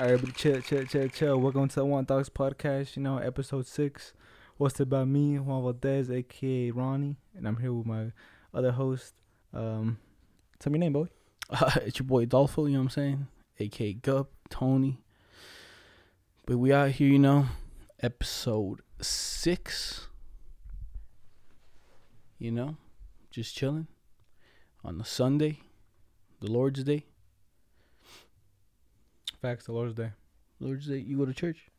All right, but chill, chill, chill, chill. Welcome to the One Dogs Podcast. You know, episode six. What's it about me, Juan Valdez, aka Ronnie, and I'm here with my other host. Um, tell me your name, boy. Uh, it's your boy Dolfo, you know what I'm saying? aka Gup, Tony. But we out here, you know, episode six. You know, just chilling on the Sunday, the Lord's Day. Facts, the Lord's Day. Lord's Day, you go to church?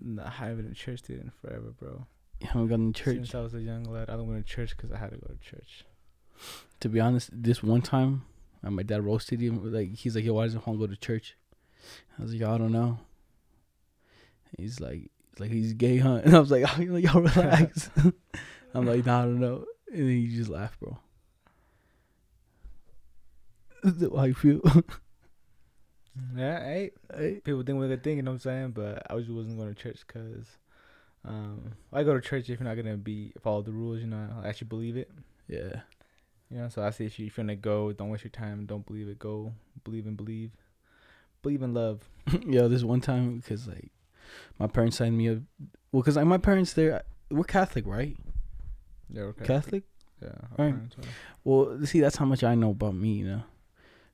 Nah, I haven't been to church dude, in forever, bro. You haven't gone to church. Since I was a young lad, I don't went to church because I had to go to church. To be honest, this one time, uh, my dad roasted him. Like he's like, "Yo, why doesn't Juan go to church?" I was like, "Yo, I don't know." He's like, "Like he's gay, huh?" And I was like, "Oh, yo, relax." I'm like, "Nah, I don't know." And then he just laughed, bro. How you feel? Yeah, hey, Hey. people think we're good thing, you know what I'm saying? But I just wasn't going to church because um, I go to church if you're not gonna be follow the rules, you know. I actually believe it, Yeah. you know. So I say if, you, if you're gonna go, don't waste your time. Don't believe it. Go believe and believe, believe in love. Yo, this one time because like my parents signed me up. Well, cause like my parents, they're we're Catholic, right? Yeah, okay. Catholic. Yeah. Right. Well, see, that's how much I know about me, you know.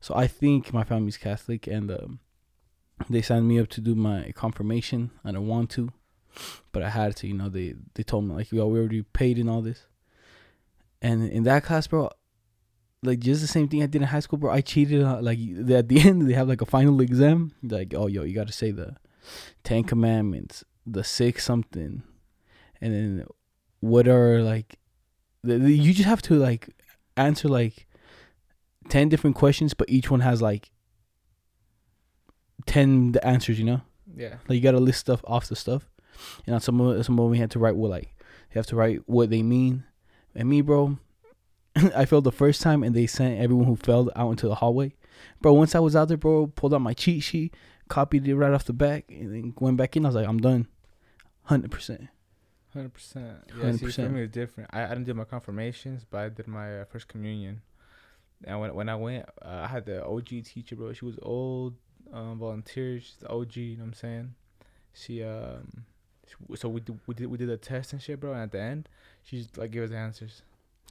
So I think my family's Catholic, and um, they signed me up to do my confirmation. I don't want to, but I had to. You know, they they told me like, "Yo, we already paid and all this." And in that class, bro, like just the same thing I did in high school, bro. I cheated. Like at the end, they have like a final exam. Like, oh, yo, you got to say the Ten Commandments, the six something, and then what are like, the, the, you just have to like answer like 10 different questions but each one has like 10 the answers you know yeah. like you gotta list stuff off the stuff and on some of some of them we had to write what like you have to write what they mean and me bro i failed the first time and they sent everyone who failed out into the hallway bro once i was out there bro pulled out my cheat sheet copied it right off the back and then went back in i was like i'm done 100% Hundred percent. Yeah, see, for me different. I, I didn't do my confirmations, but I did my uh, first communion. And when when I went, uh, I had the OG teacher, bro. She was old, um, volunteer. She's the OG. You know what I'm saying? She um, she- so we did, we did we did a test and shit, bro. And at the end, she just like gave us answers.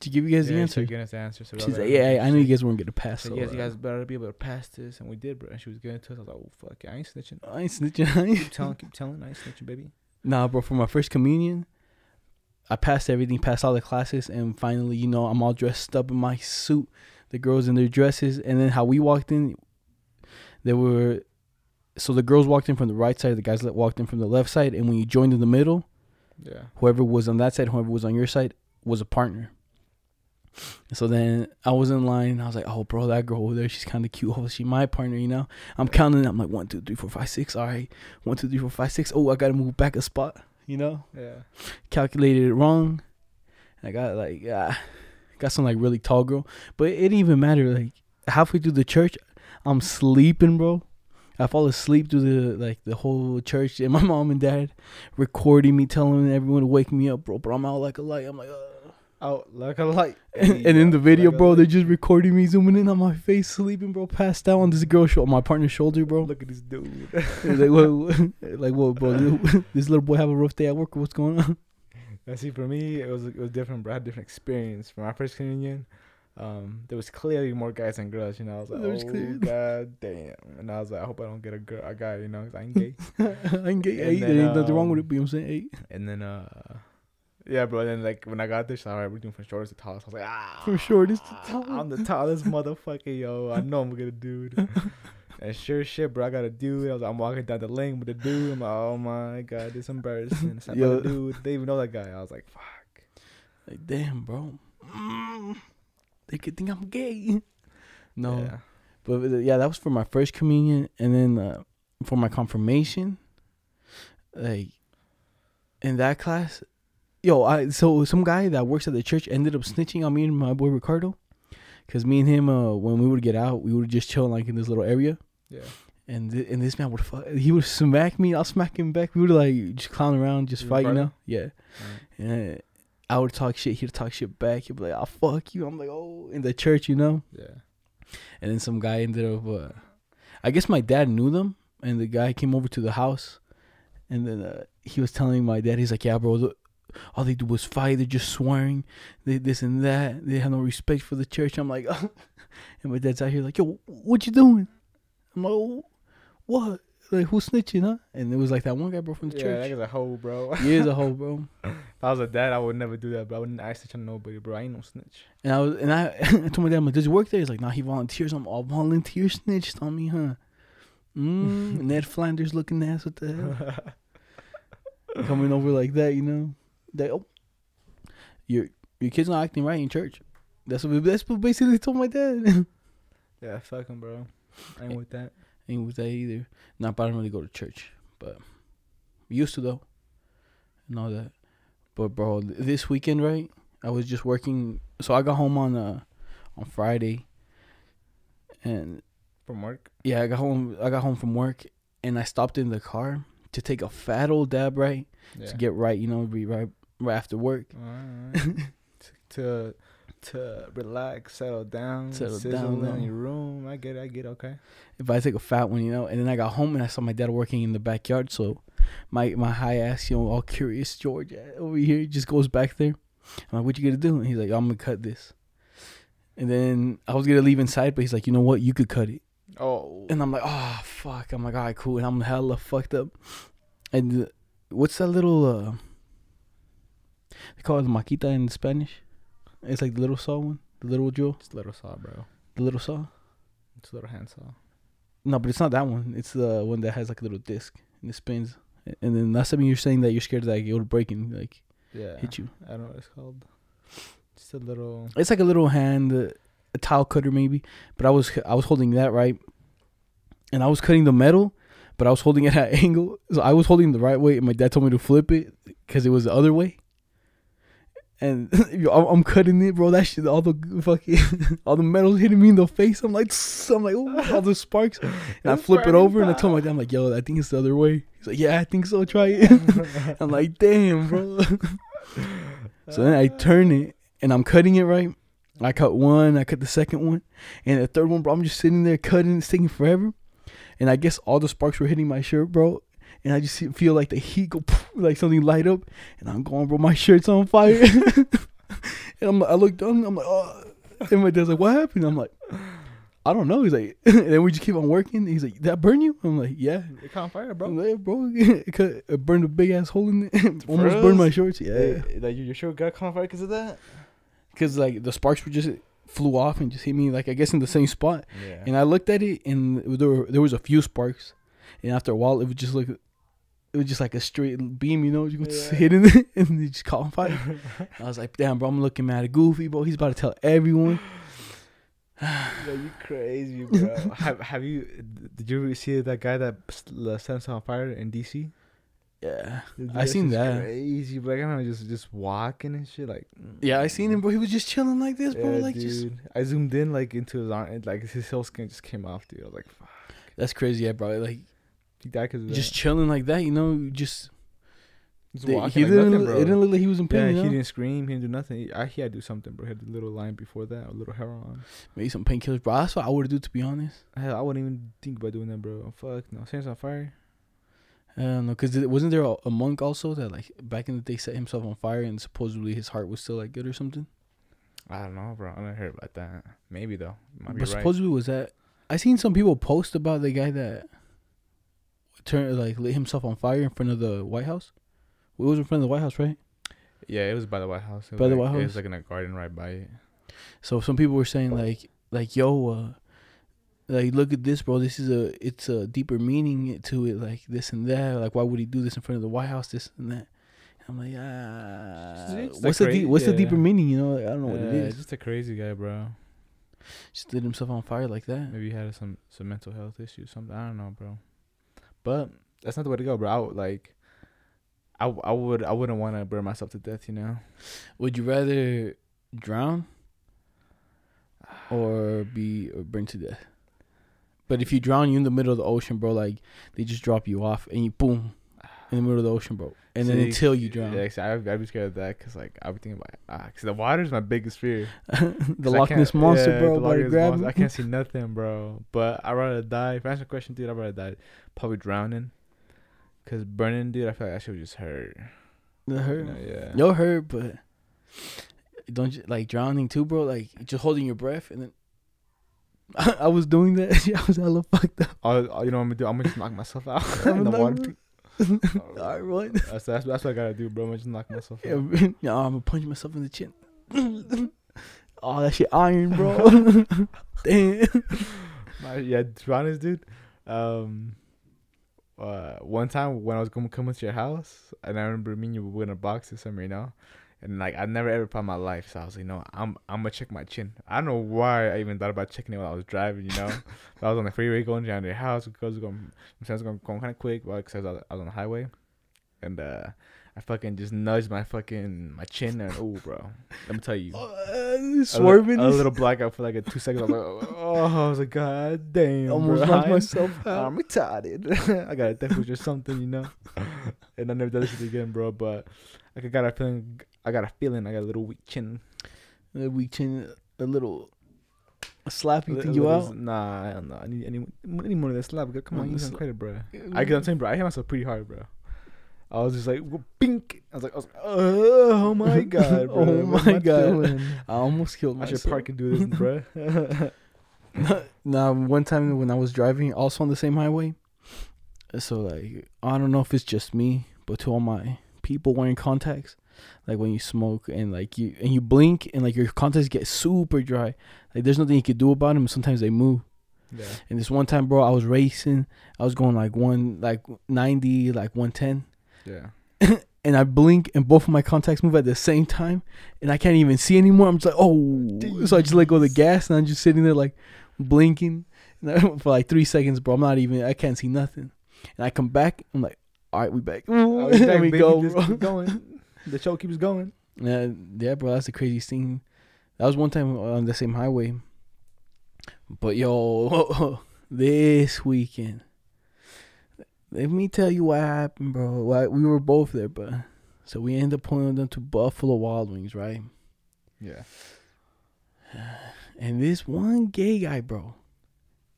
to give you guys yeah, the answer giving us the answers. So she's like yeah I, I knew you guys weren't gonna pass So yes, you guys better be able to pass this, and we did, bro. And she was giving it to us. I was like, oh fuck, yeah, I ain't snitching. I ain't snitching on you. Keep telling, keep telling, I ain't snitching, baby. Nah, bro, for my first communion, I passed everything, passed all the classes, and finally, you know, I'm all dressed up in my suit, the girls in their dresses, and then how we walked in, there were, so the girls walked in from the right side, the guys that walked in from the left side, and when you joined in the middle, Yeah. whoever was on that side, whoever was on your side, was a partner. So then I was in line. I was like, "Oh, bro, that girl over there, she's kind of cute. Oh, she my partner, you know." I'm counting. I'm like, one, two, three, four, five, six. All right, one, two, three, four, five, six. Oh, I gotta move back a spot, you know Yeah. calculated it wrong. I got like yeah, got some like really tall girl, but it didn't even matter. Like halfway through the church, I'm sleeping, bro. I fall asleep through the like the whole church, and my mom and dad recording me, telling everyone to wake me up, bro. But I'm out like a light. I'm like, uh. Out like a light. and, and in the video, bro, they're just recording me zooming in on my face, sleeping, bro, passed out on this girl's shoulder, my partner's shoulder, bro. Look at this dude. like what, like what, bro? This little boy have a rough day at work. or What's going on? And see, for me, it was it was different, bro. I had a different experience. For my first communion, um, there was clearly more guys than girls. You know, I was like, There was oh clear- god damn, and I was like, I hope I don't get a girl, a guy. You know, 'cause I ain't gay. I ain't gay. And Hey, then, there ain't nothing wrong with um, it. But you know what I'm saying? Hey. and then, uh, yeah, bro. And then like when I got there, she's like, all right, we're doing from shortest to tallest. I was like, ah, From shortest to tallest. I'm the tallest motherfucker, yo. I know I'm gonna do dude. And sure shit, bro, I got a dude. I was, I'm walking down the lane with the dude. I'm like, oh my god, this embarrassing. It's not Yo. dude. They even know that guy. I was like, fuck. Like, damn, bro. Mm, they could think I'm gay. No, Yeah. but uh, yeah, that was for my first communion, and then uh, for my confirmation, like in that class, yo, I so some guy that works at the church ended up snitching on me and my boy Ricardo, cause me and him, uh, when we would get out, we would just chill like in this little area, Yeah. and th- and this man would fuck, he would smack me, I'll smack him back. We would like just clown around, just You fight, you know? Yeah. And I would talk shit, he'd talk shit back. He'd be like, "I'll fuck you." I'm like, "Oh," in the church, you know. Yeah. And then some guy ended up. Uh, I guess my dad knew them, and the guy came over to the house, and then uh, he was telling my dad, he's like, "Yeah, bro, the, all they do was fight. They're just swearing, they this and that. They have no respect for the church." I'm like, oh. and my dad's out here like, "Yo, what you doing?" I'm like, "Oh, "What? Like who's snitching, huh?" And it was like that one guy, bro, from the yeah, church. Yeah, that guy's a hoe, bro. He is a hoe, bro. if I was a dad, I would never do that, bro. I wouldn't I snitch on nobody, bro. I ain't no snitch. And I was, and I, I told my dad, I'm like, does he work there? He's like, nah, he volunteers. I'm all volunteer snitched on me, huh? Mm, Ned Flanders looking ass, what the hell? Coming over like that, you know? That oh, your your kid's not acting right in church. That's what we that's what basically told my dad. yeah, fuck him, bro. I ain't with that. Ain't with that either. Not, but I don't really go to church, but used to though, and all that. But bro, this weekend, right? I was just working. So I got home on uh on Friday, and From work. yeah, I got home. I got home from work, and I stopped in the car to take a fat old dab, right? Yeah. To get right, you know, be right right after work. Alright. to to relax, settle down, Settle down, in your room. I get it. I get it. Okay. If I take a fat one, you know, and then I got home and I saw my dad working in the backyard, so my my high ass, you know, all curious George over here just goes back there. I'm like, "What you gonna do?" And he's like, "I'm gonna cut this." And then I was gonna leave inside, but he's like, "You know what? You could cut it." Oh. And I'm like, "Oh fuck!" I'm like, "All right, cool." And I'm hella fucked up. And uh, what's that little? uh They call it Makita in Spanish. It's like the little saw one, the little drill, It's little saw, bro. the little saw. It's a little hand saw. No, but it's not that one. It's the one that has like a little disc and it spins. And then last time you were saying that you're scared that it would break and like Yeah. hit you. I don't know what it's called. Just a little. It's like a little hand, uh, a tile cutter maybe. But I was I was holding that right, and I was cutting the metal, but I was holding it at an angle. So I was holding the right way, and my dad told me to flip it because it was the other way. And yo, I'm I'm cutting it, bro. That shit, all the fucking, all the metal's hitting me in the face. I'm like, I'm like, oh, all the sparks. And I flip it over, and I told my dad, I'm like, yo, I think it's the other way. He's like, yeah, I think so. Try it. I'm like, damn, bro. so then I turn it, and I'm cutting it right. I cut one, I cut the second one, and the third one, bro. I'm just sitting there cutting, it's taking forever. And I guess all the sparks were hitting my shirt, bro. And I just feel like the heat go, like something light up, and I'm going, bro. My shirt's on fire. and I'm, I look down, I'm like, oh. And my dad's like, what happened? I'm like, I don't know. He's like, and then we just keep on working. He's like, that burn you? I'm like, yeah. It caught fire, Bro, yeah, bro. it cut- it burned a big ass hole in it. Almost burned my shorts. Yeah. Like your shirt got caught fire because of that. Because like the sparks were just flew off and just hit me like I guess in the same spot. Yeah. And I looked at it and there were, there was a few sparks, and after a while it would just look, it was just like a straight beam, you know, you could just Yeah. hit it and it just caught on fire. I was like, damn, bro, I'm looking mad at goofy, bro. He's about to tell everyone. Yo, you crazy, bro. have Have you? Did you see that guy that s- set himself on fire in DC? Yeah, Dude, I seen that. Crazy, bro. I know just just walking and shit. Like, mm. yeah, I seen him, bro. He was just chilling like this, bro. Yeah, like dude. just I zoomed in like into his arm, and, like his whole skin just came off, dude. I was like, fuck. that's crazy, yeah, bro. Like He because just that. chilling like that, you know. Just Just they- he like didn't. nothing, bro. it didn't look like he was in pain. he you know? didn't scream. He didn't do nothing. He, I, he had to do something, bro. He had a little line before that, a little hair on. Maybe some painkillers, bro. That's what I would do, to be honest. Hell, I wouldn't even think about doing that, bro. Fuck no. Setting on fire. I don't know, cause wasn't there a, a monk also that like back in the day set himself on fire and supposedly his heart was still like good or something? I don't know, bro. I never heard about that. Maybe though. Might be but right. supposedly was that I seen some people post about the guy that turned like lit himself on fire in front of the White House. It was in front of the White House, right? Yeah, it was by the White House. By the like- White It was like in a garden right by it. So some people were saying like like yo, uh, like look at this, bro. This is a it's a deeper meaning to it, like this and that. Like why would he do this in front of the White House? This and that. I'm like, ah, It's what's the the cra- deep, what's the deeper meaning? You know, I don't know what Yeah, it is. Just a crazy guy, bro. Just lit himself on fire like that. Maybe he had some some mental health issues, something. I don't know, bro. But that's not the way to go, bro. I would like. I, I would I wouldn't want to burn myself to death, you know. Would you rather drown or be or burn to death? But if you drown, you in the middle of the ocean, bro. Like they just drop you off and you boom, in the middle of the ocean, bro. And then until you drown. Yeah, see, I'd, be scared of that because like I'd be thinking about ah, cause the water's my biggest fear. the I Loch Ness monster, yeah, bro. the Loch Ness monster. I can't see nothing, bro. But I'd rather die. If I answer a question, dude, I'd rather die. Probably drowning. Cause burning, dude, I feel like shit would just hurt. You hurt. know, yeah. Yo hurt, but don't you like drowning too, bro? Like just holding your breath and then. I was doing that. Yeah, I was hella fucked up. All- you know what I'm gonna do? I'm gonna just knock myself out in the water. knock. All right, what? That's, that's that's what I gotta do, bro. I'm gonna just knock myself Yeah, out. yeah, I'm gonna punch myself in the chin. oh, that shit iron, bro. Damn. My- yeah, to be honest, dude. Um, uh, one time when I was going coming to your house, and I remember me and you were in a box or something, you know, and like I never ever in my life, so I was like, no, I'm I'm gonna check my chin. I don't know why I even thought about checking it while I was driving, you know. I was on the freeway going down to your house because I was going, I was going, going kind of quick, because I was, I was on the highway, and uh, I fucking just nudged my fucking my chin, and oh, bro, let me tell you. Uh, A swerving. a, little blackout for like a two seconds. I was like, oh, I was like, God damn, Almost knocked myself out. I'm retarded. I got a death wish or something, you know. and I never did this again, bro. But like, I got a feeling. I got a feeling. I got a little weak chin. Uh, we chin a little a slap you think you little- out. Nah, I don't know. I need any, any more of that slap. Come on, you some credit, bro. I get I'm saying, bro. I hit myself pretty hard, bro. I was just like, bink. I was like, I was like, oh my god, bro. Oh my God. I almost killed I myself. should park and do this, bro. Now, one time when I was driving, also on the same highway, so like I don't know if it's just me, but to all my people wearing contacts, like when you smoke and like you and you blink and like your contacts get super dry, like there's nothing you can do about them. Sometimes they move. yeah. And this one time, bro, I was racing. I was going like one, like ninety, like one ten, Yeah. and I blink, and both of my contacts move at the same time, and I can't even see anymore. I'm just like, oh, so I just let go of the gas, and I'm just sitting there like blinking for like three seconds, bro. I'm not even, I can't see nothing, and I come back. I'm like, all right, we back. Oh, back, we go, Just keep going. The show keeps going. Yeah, yeah, bro. That's the craziest thing. That was one time on the same highway. But yo, this weekend, let me tell you what happened, bro. Like, we were both there, but so we ended up pulling them to Buffalo Wild Wings, right? Yeah. And this one gay guy, bro,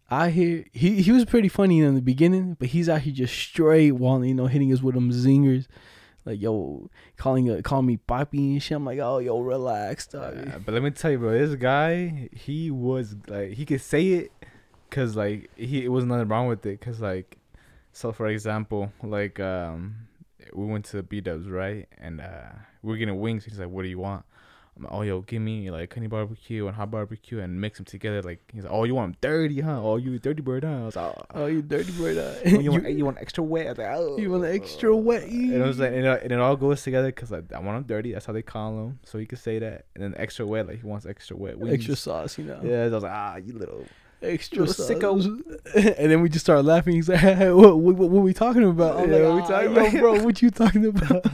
I hear he he was pretty funny in the beginning, but he's out here just straight walling, you know, hitting us with them zingers, like yo, calling uh, calling me papi and shit. I'm like, oh, yo, relax, dog. Yeah, but let me tell you, bro, this guy, he was like, he could say it, cause like he it was nothing wrong with it, cause like, so for example, like um, we went to the B Dubs right, and uh, we're getting wings. He's like, "What do you want?" I'm like, "Oh, yo, give me like honey barbecue and hot barbecue and mix them together." Like he's like, "Oh, you want 'em dirty, huh? Oh, you dirty bird, huh?" I was like, "Oh, Oh, you dirty bird. Uh, oh, you, want, you, you want extra wet?" I was like, oh. you want extra wet? And it was like, and and it all goes together because like I want him dirty. That's how they call him. So he could say that, and then extra wet, like he wants extra wet. Wings. extra sauce, you know. Yeah, I was like, ah, you little. Extra sicko. and then we just started laughing. He's like, hey, what, what, what, we talking about? I'm Yeah, like, what we "Ah, talking about?" bro, what you talking about?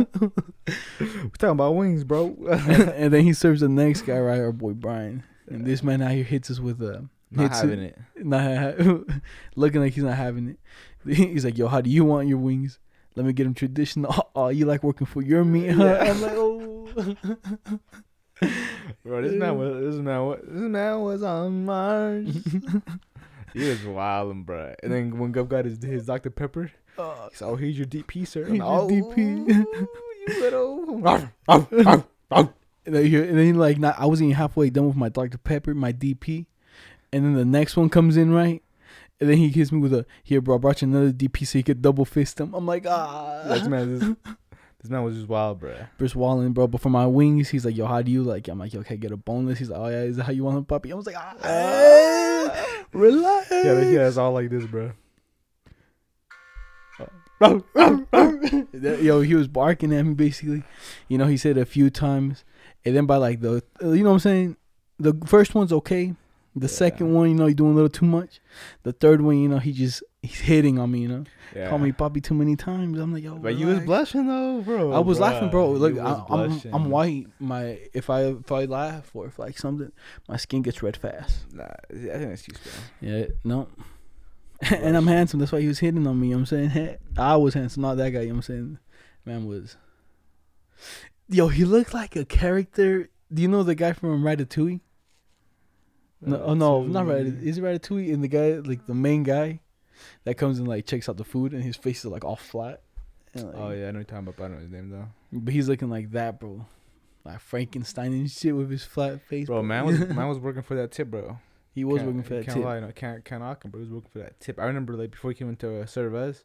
We're talking about wings, bro. and then he serves the next guy, right? Our boy Brian. And this man out here hits us with a Not hits having it. not ha- looking like he's not having it. He's like, "Yo, how do you want your wings? Let me get them traditional. Oh, you like working for your meat, huh?" Yeah. I'm like, "Oh." Bro, this man was this man was this man was on Mars. he was wilding, bro. And then when Gov got his his Dr Pepper, Oh, he's "Oh, here's your DP, sir." Here's I'm your DP. "Oh, you little. and then, he- and then like, not, I wasn't even halfway done with my Dr Pepper, my DP, and then the next one comes in, right? And then he hits me with a, "Here, bro, I brought you another DP so you could double fist him." I'm like, ah. this man, this, this man was just wild, bro. Bruce Wallen, bro. But for my wings, he's like, yo, how do you like? I'm like, yo, can I get a boneless? He's like, oh yeah, is that how you want them, puppy? I was like, ah, relax. Yeah, yeah, it's all like this, bro. yo, he was barking at me basically. You know, he said a few times, and then by like the, you know what I'm saying. The first one's okay. The Yeah. second one, you know, he doing a little too much. The third one, you know, he just he's hitting on me. You know, Yeah. call me puppy too many times. I'm like, yo, But you was blushing though, bro. I was laughing, bro. Look, I, I'm. I'm white. My if I if I laugh or if like something, my skin gets red fast. Nah, I think that's you, bro. Yeah, no. and I'm handsome. That's why he was hitting on me. You know what I'm saying? I was handsome, not that guy. You know what I'm saying? Man was. Yo, he looked like a character. Do you know the guy from Ratatouille? No, oh no, not Ratatouille. Is it Ratatouille? And the guy, like the main guy, that comes and like checks out the food, and his face is like all flat. And, like, Oh yeah, I know you're talking about. But I don't know his name though. But he's looking like that, bro. Like Frankenstein and shit with his flat face. Bro, man was man was working for that tip, bro. he was Can't- working for that can't tip. Lie, no, can't can't knock him, but he was working for that tip. I remember like before he came into uh, serve us,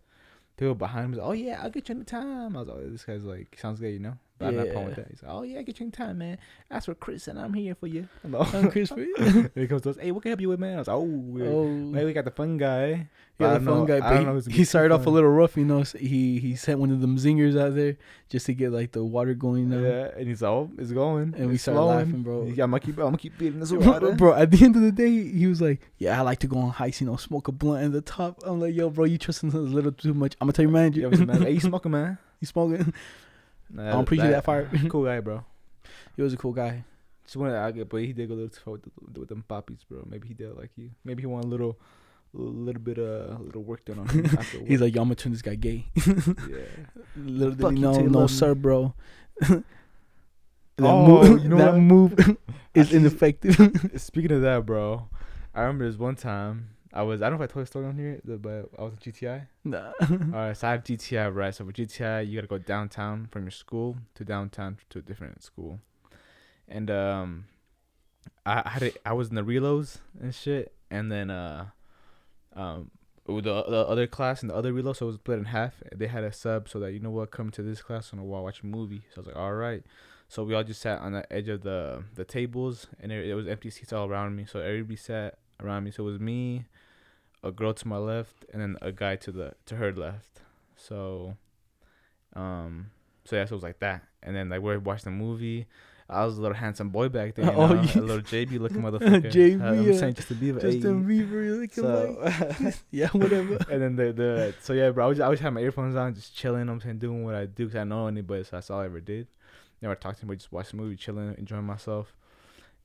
people behind him was, oh yeah, I'll get you in the time. I was like, oh, this guy's like sounds good, you know. But I have no problem with that. He's like, oh yeah, get you in time, man. That's for Chris, and I'm here for you. I'm I'm Chris for you. and he comes to us, hey, what can I help you with, man? I was like, oh, Oh, maybe we got the fun guy. yeah, the fun know- guy. But he, he started off a little rough, you know. s- He he sent one of them zingers out there just to get like the water going. Yeah, and he's all oh, it's going. And we it's started flowing. laughing, bro. Yeah, I'm gonna keep, I'm gonna keep beating this water. bro, at the end of the day, he was like, "Yeah, I like to go on hikes, you know, smoke a blunt at the top." I'm like, "Yo, bro, you trusting us a little too much." I'm gonna tell your manager. Yeah, like, hey, you smoking, man? you smoking? I don't appreciate that fire. cool guy, bro. He was a cool guy. Just wanted to argue, but he did go a little too far with, the, with them poppies, bro. Maybe he did like you. Maybe he want a little, little bit of a little work done on him. He's like, "Yo, I'm gonna turn this guy gay." yeah. Little did he know, Taylor. no sir, bro. that Oh, move, you know that what? move is Actually- ineffective. Speaking of that, bro, I remember this one time I was I don't know if I told the story on here, but I was in GTI. nah. All right, so I have GTI, right? So for GTI, you gotta go downtown from your school to downtown to a different school, and um, I I had a, I was in the relos and shit, and then uh, um, with the the other class and the other reload, so it was split in half. They had a sub so that you know what, come to this class on a while watch a movie. So I was like, all right. So we all just sat on the edge of the the tables, and it, it was empty seats all around me. So everybody sat around me. So it was me, a girl to my left, and then a guy to the to her left. So, um, so yeah, so it was like that. And then like we're watching the movie. I was a little handsome boy back then, you Oh, yeah. a little JB looking motherfucker. JB, Uh, I'm saying just to be Justin Bieber looking like, yeah, whatever. and then the the so yeah, bro. I was I always had my earphones on, just chilling. I'm saying doing what I do because I know anybody, so that's all I ever did. Never talked to anybody, just watch the movie, chilling, enjoying myself.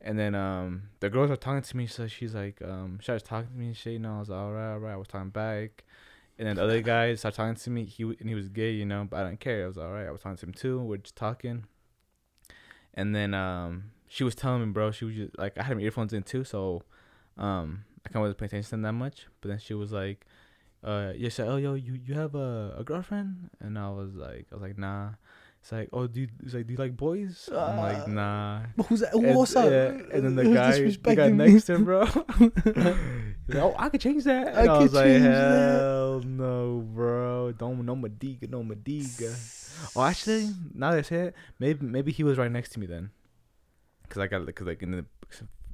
And then um the girls are talking to me, so she's like um she starts talking to me and shit. You know, I was like, all right, all right. I was talking back. And then the other guy started talking to me. He and he was gay, you know, but I didn't care. I was all right. I was talking to him too. We're just talking. And then um she was telling me, bro, she was just like I had my earphones in too, so um I of wasn't paying attention to them that much. But then she was like, uh, yeah, she said, oh yo, you you have a, a girlfriend? And I was like, I was like, nah. It's like, oh, do you, it's like, do you like boys? I'm Uh, like, nah. But who's that? And, What's up? yeah, and then the Who's guy, the guy next to him, bro. Like, oh, I could change that. I And I, could was like, change that. hell no, bro. Don't no Madiga, no Madiga. Oh, actually, now that I say it, maybe maybe he was right next to me then, cause I got cause like in the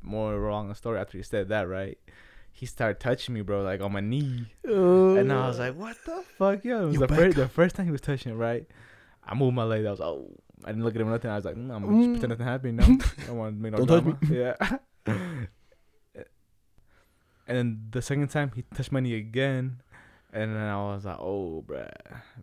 more wrong story after he said that right, he started touching me, bro, like on my knee, and I was like, what the fuck, yo? It was the back first the first time he was touching it, right? I moved my leg. I was oh, I didn't look at him or nothing. I was like, mm, I'm gonna just pretend nothing happened. No, I don't want to make no Don't touch drama. Yeah. and then the second time he touched my knee again. And then I was like, oh, bruh.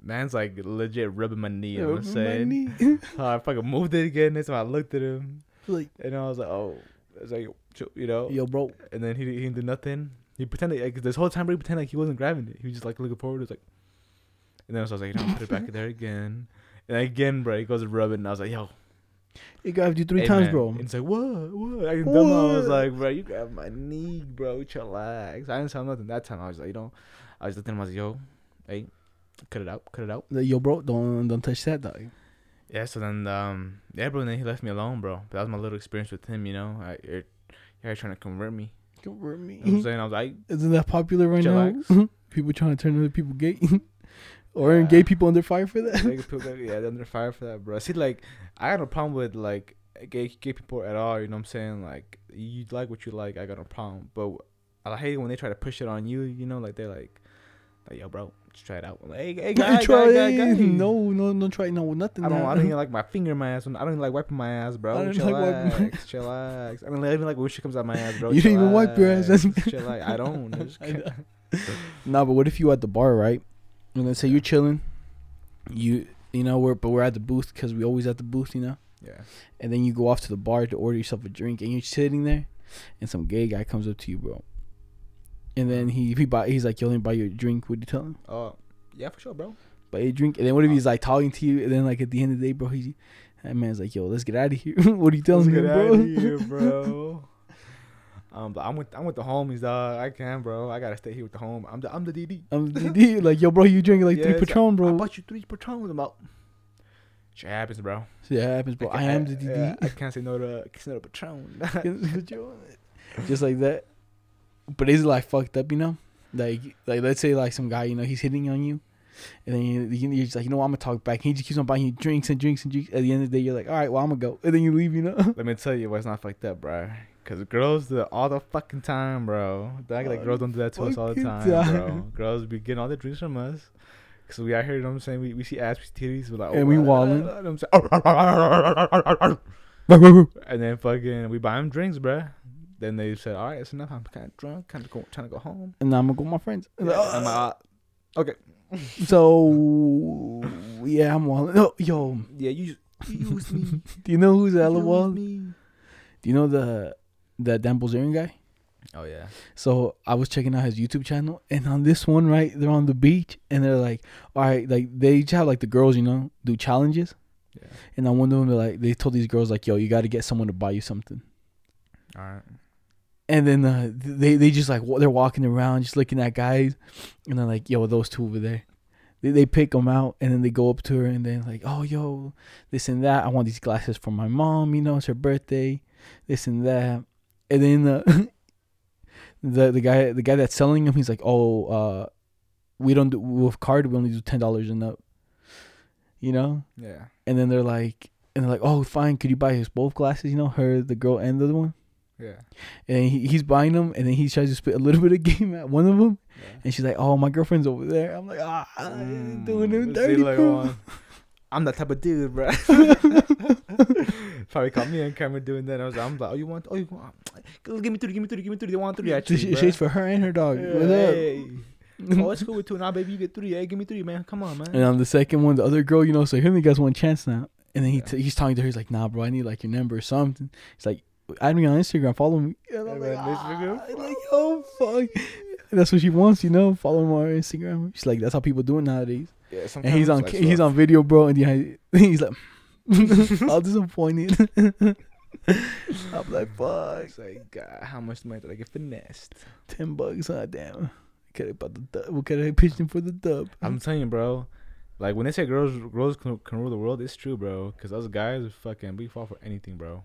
Man's like legit rubbing my knee. I'm Rubbing my saying. knee. So I fucking moved it again. This time I looked at him. like, And I was like, oh. It's like, chill, you know. yo, bro. And then he, he didn't do nothing. He pretended, like, this whole time, he pretended like he wasn't grabbing it. He was just like looking forward. It was like, and then so I was like, you know, put it back there again. And again, bro, he goes to rub. And I was like, yo. He grabbed you three hey, times, man. bro. And it's like, what? What? I, dumb, I was like, bro, you grabbed my knee, bro. Chillax. I didn't tell nothing that time. I was like, you know, I was looking at him. I was like, yo, hey, cut it out, cut it out. Yo, bro, don't don't touch that, dog. Yeah, so then, um, yeah, bro, and then he left me alone, bro. That was my little experience with him, you know. I, you're, you're trying to convert me. Convert me. You know what I'm saying? I was like, Isn't that popular right Chillax. now? people trying to turn other people gay, or Yeah. gay people under fire for that. People yeah, they're under fire for that, bro. See, like, I got no problem with like gay gay people at all. You know what I'm saying? Like, you like what you like. I got no problem. But I hate when they try to push it on you. You know, like they're like, like yo, bro, just try it out. Like, hey, hey, guy, try guy, guy, guy. No, no, don't try no nothing. I don't. now. I don't even like my finger in my ass. I don't even like wiping my ass, bro. I don't chillax, like wiping my- chillax. I don't even like when shit comes out my ass, bro. You don't even wipe your ass, Chillax, chillax. I don't. I can't. Nah, but what if you at the bar, right? And let's say you're chilling, you you know we're but we're at the booth because we always at the booth, you know. Yeah. And then you go off to the bar to order yourself a drink, and you're sitting there, and some gay guy comes up to you, bro. And then he he buy he's like, yo, let me buy you a drink. Would you tell him? Oh, yeah, for sure, bro. Buy a drink. And then what if oh. he's like talking to you? And then like at the end of the day, bro, he that man's like, yo, let's get out of here. what are you telling him, get bro? here, bro. um, but I'm with I'm with the homies, dog. I can, bro. I gotta stay here with the home. I'm the I'm the DD. I'm the DD, like, yo, bro, you drinking like three Yes, Patron, I bro. bought you three Patrons. I'm out. Shit happens, bro. Shit happens, bro. I ca- am the yeah, DD. I can't say no to can't say no to Patron. Just like that. But is it like fucked up, you know? Like, like let's say like some guy, you know, he's hitting on you, and then you, you're just like, you know, what, I'm gonna talk back. And he just keeps on buying you drinks and drinks and drinks. At the end of the day, you're like, all right, well, I'm gonna go, and then you leave, you know. Let me tell you why it's not fucked up, bro. Cause girls do all the fucking time, bro. Like, like girls don't do that to us all the time, bro. Girls be getting all the drinks from us. Cause we out here, you know what I'm saying? We, we see ass, we see titties, we're like, And we oh, saying, and then fucking we buy them drinks, bro. Then they said, all right, it's enough. I'm kind of drunk, kind of go, trying to go home. and now I'm gonna go with my friends. I'm like, uh, okay, So yeah, I'm walling. Oh, yo, yeah, you, you use me. do you know who's hella use wild? Do you know the the Dan Bilzerian guy? Oh yeah. So I was checking out his YouTube channel, and on this one, right, they're on the beach, and they're like, all right, like they each have like the girls, you know, do challenges, Yeah. and on one of them, they're like, they told these girls like, yo, you got to get someone to buy you something, All right. and then uh, they they just like they're walking around, just looking at guys, and they're like, yo, those two over there. They, they pick them out and then they go up to her and then like, oh yo, this and that. I want these glasses for my mom. You know, it's her birthday. This and that. And then uh, the the guy the guy that's selling him, he's like, oh, uh, we don't do with card. We only do ten dollars and up. You know. Yeah. And then they're like, and they're like, oh, fine. Could you buy us both glasses? You know, her, the girl, and the other one. Yeah. And he, he's buying them, and then he tries to spit a little bit of game at one of them, yeah. and she's like, "Oh, my girlfriend's over there." I'm like, "Ah, Mm, doing him dirty, like, bro." on- I'm that type of dude, bro. Probably caught me on camera doing that. I was, I'm like, oh, you want? Oh, you want? Give me three, give me three, give me three. They want three actually. bruh. shit's for her and her dog. Yeah, What's up? hey. oh, it's cool with two. Nah, baby, you get three. Hey, give me three, man. Come on, man. And on the second one, the other girl, you know, so he only gets one chance now. And then he t- he's talking to her. He's like, "Nah, bro, I need like your number or something." He's like, "Add me on Instagram, follow me." And I'm like, ah, like, oh fuck. That's what she wants, you know. Follow him on Instagram. She's like, "That's how people do it nowadays." yeah, And he's on he's on video, bro, and he's like, all disappointed. I'm like, fuck, It's like, God, how much money did I get finessed? ten bucks, huh? Damn, could have bought the dub. We could have pitched him for the dub. I'm telling you, bro. Like when they say girls, girls can, can rule the world, it's true, bro. Cause those guys, fucking, we fall for anything, bro.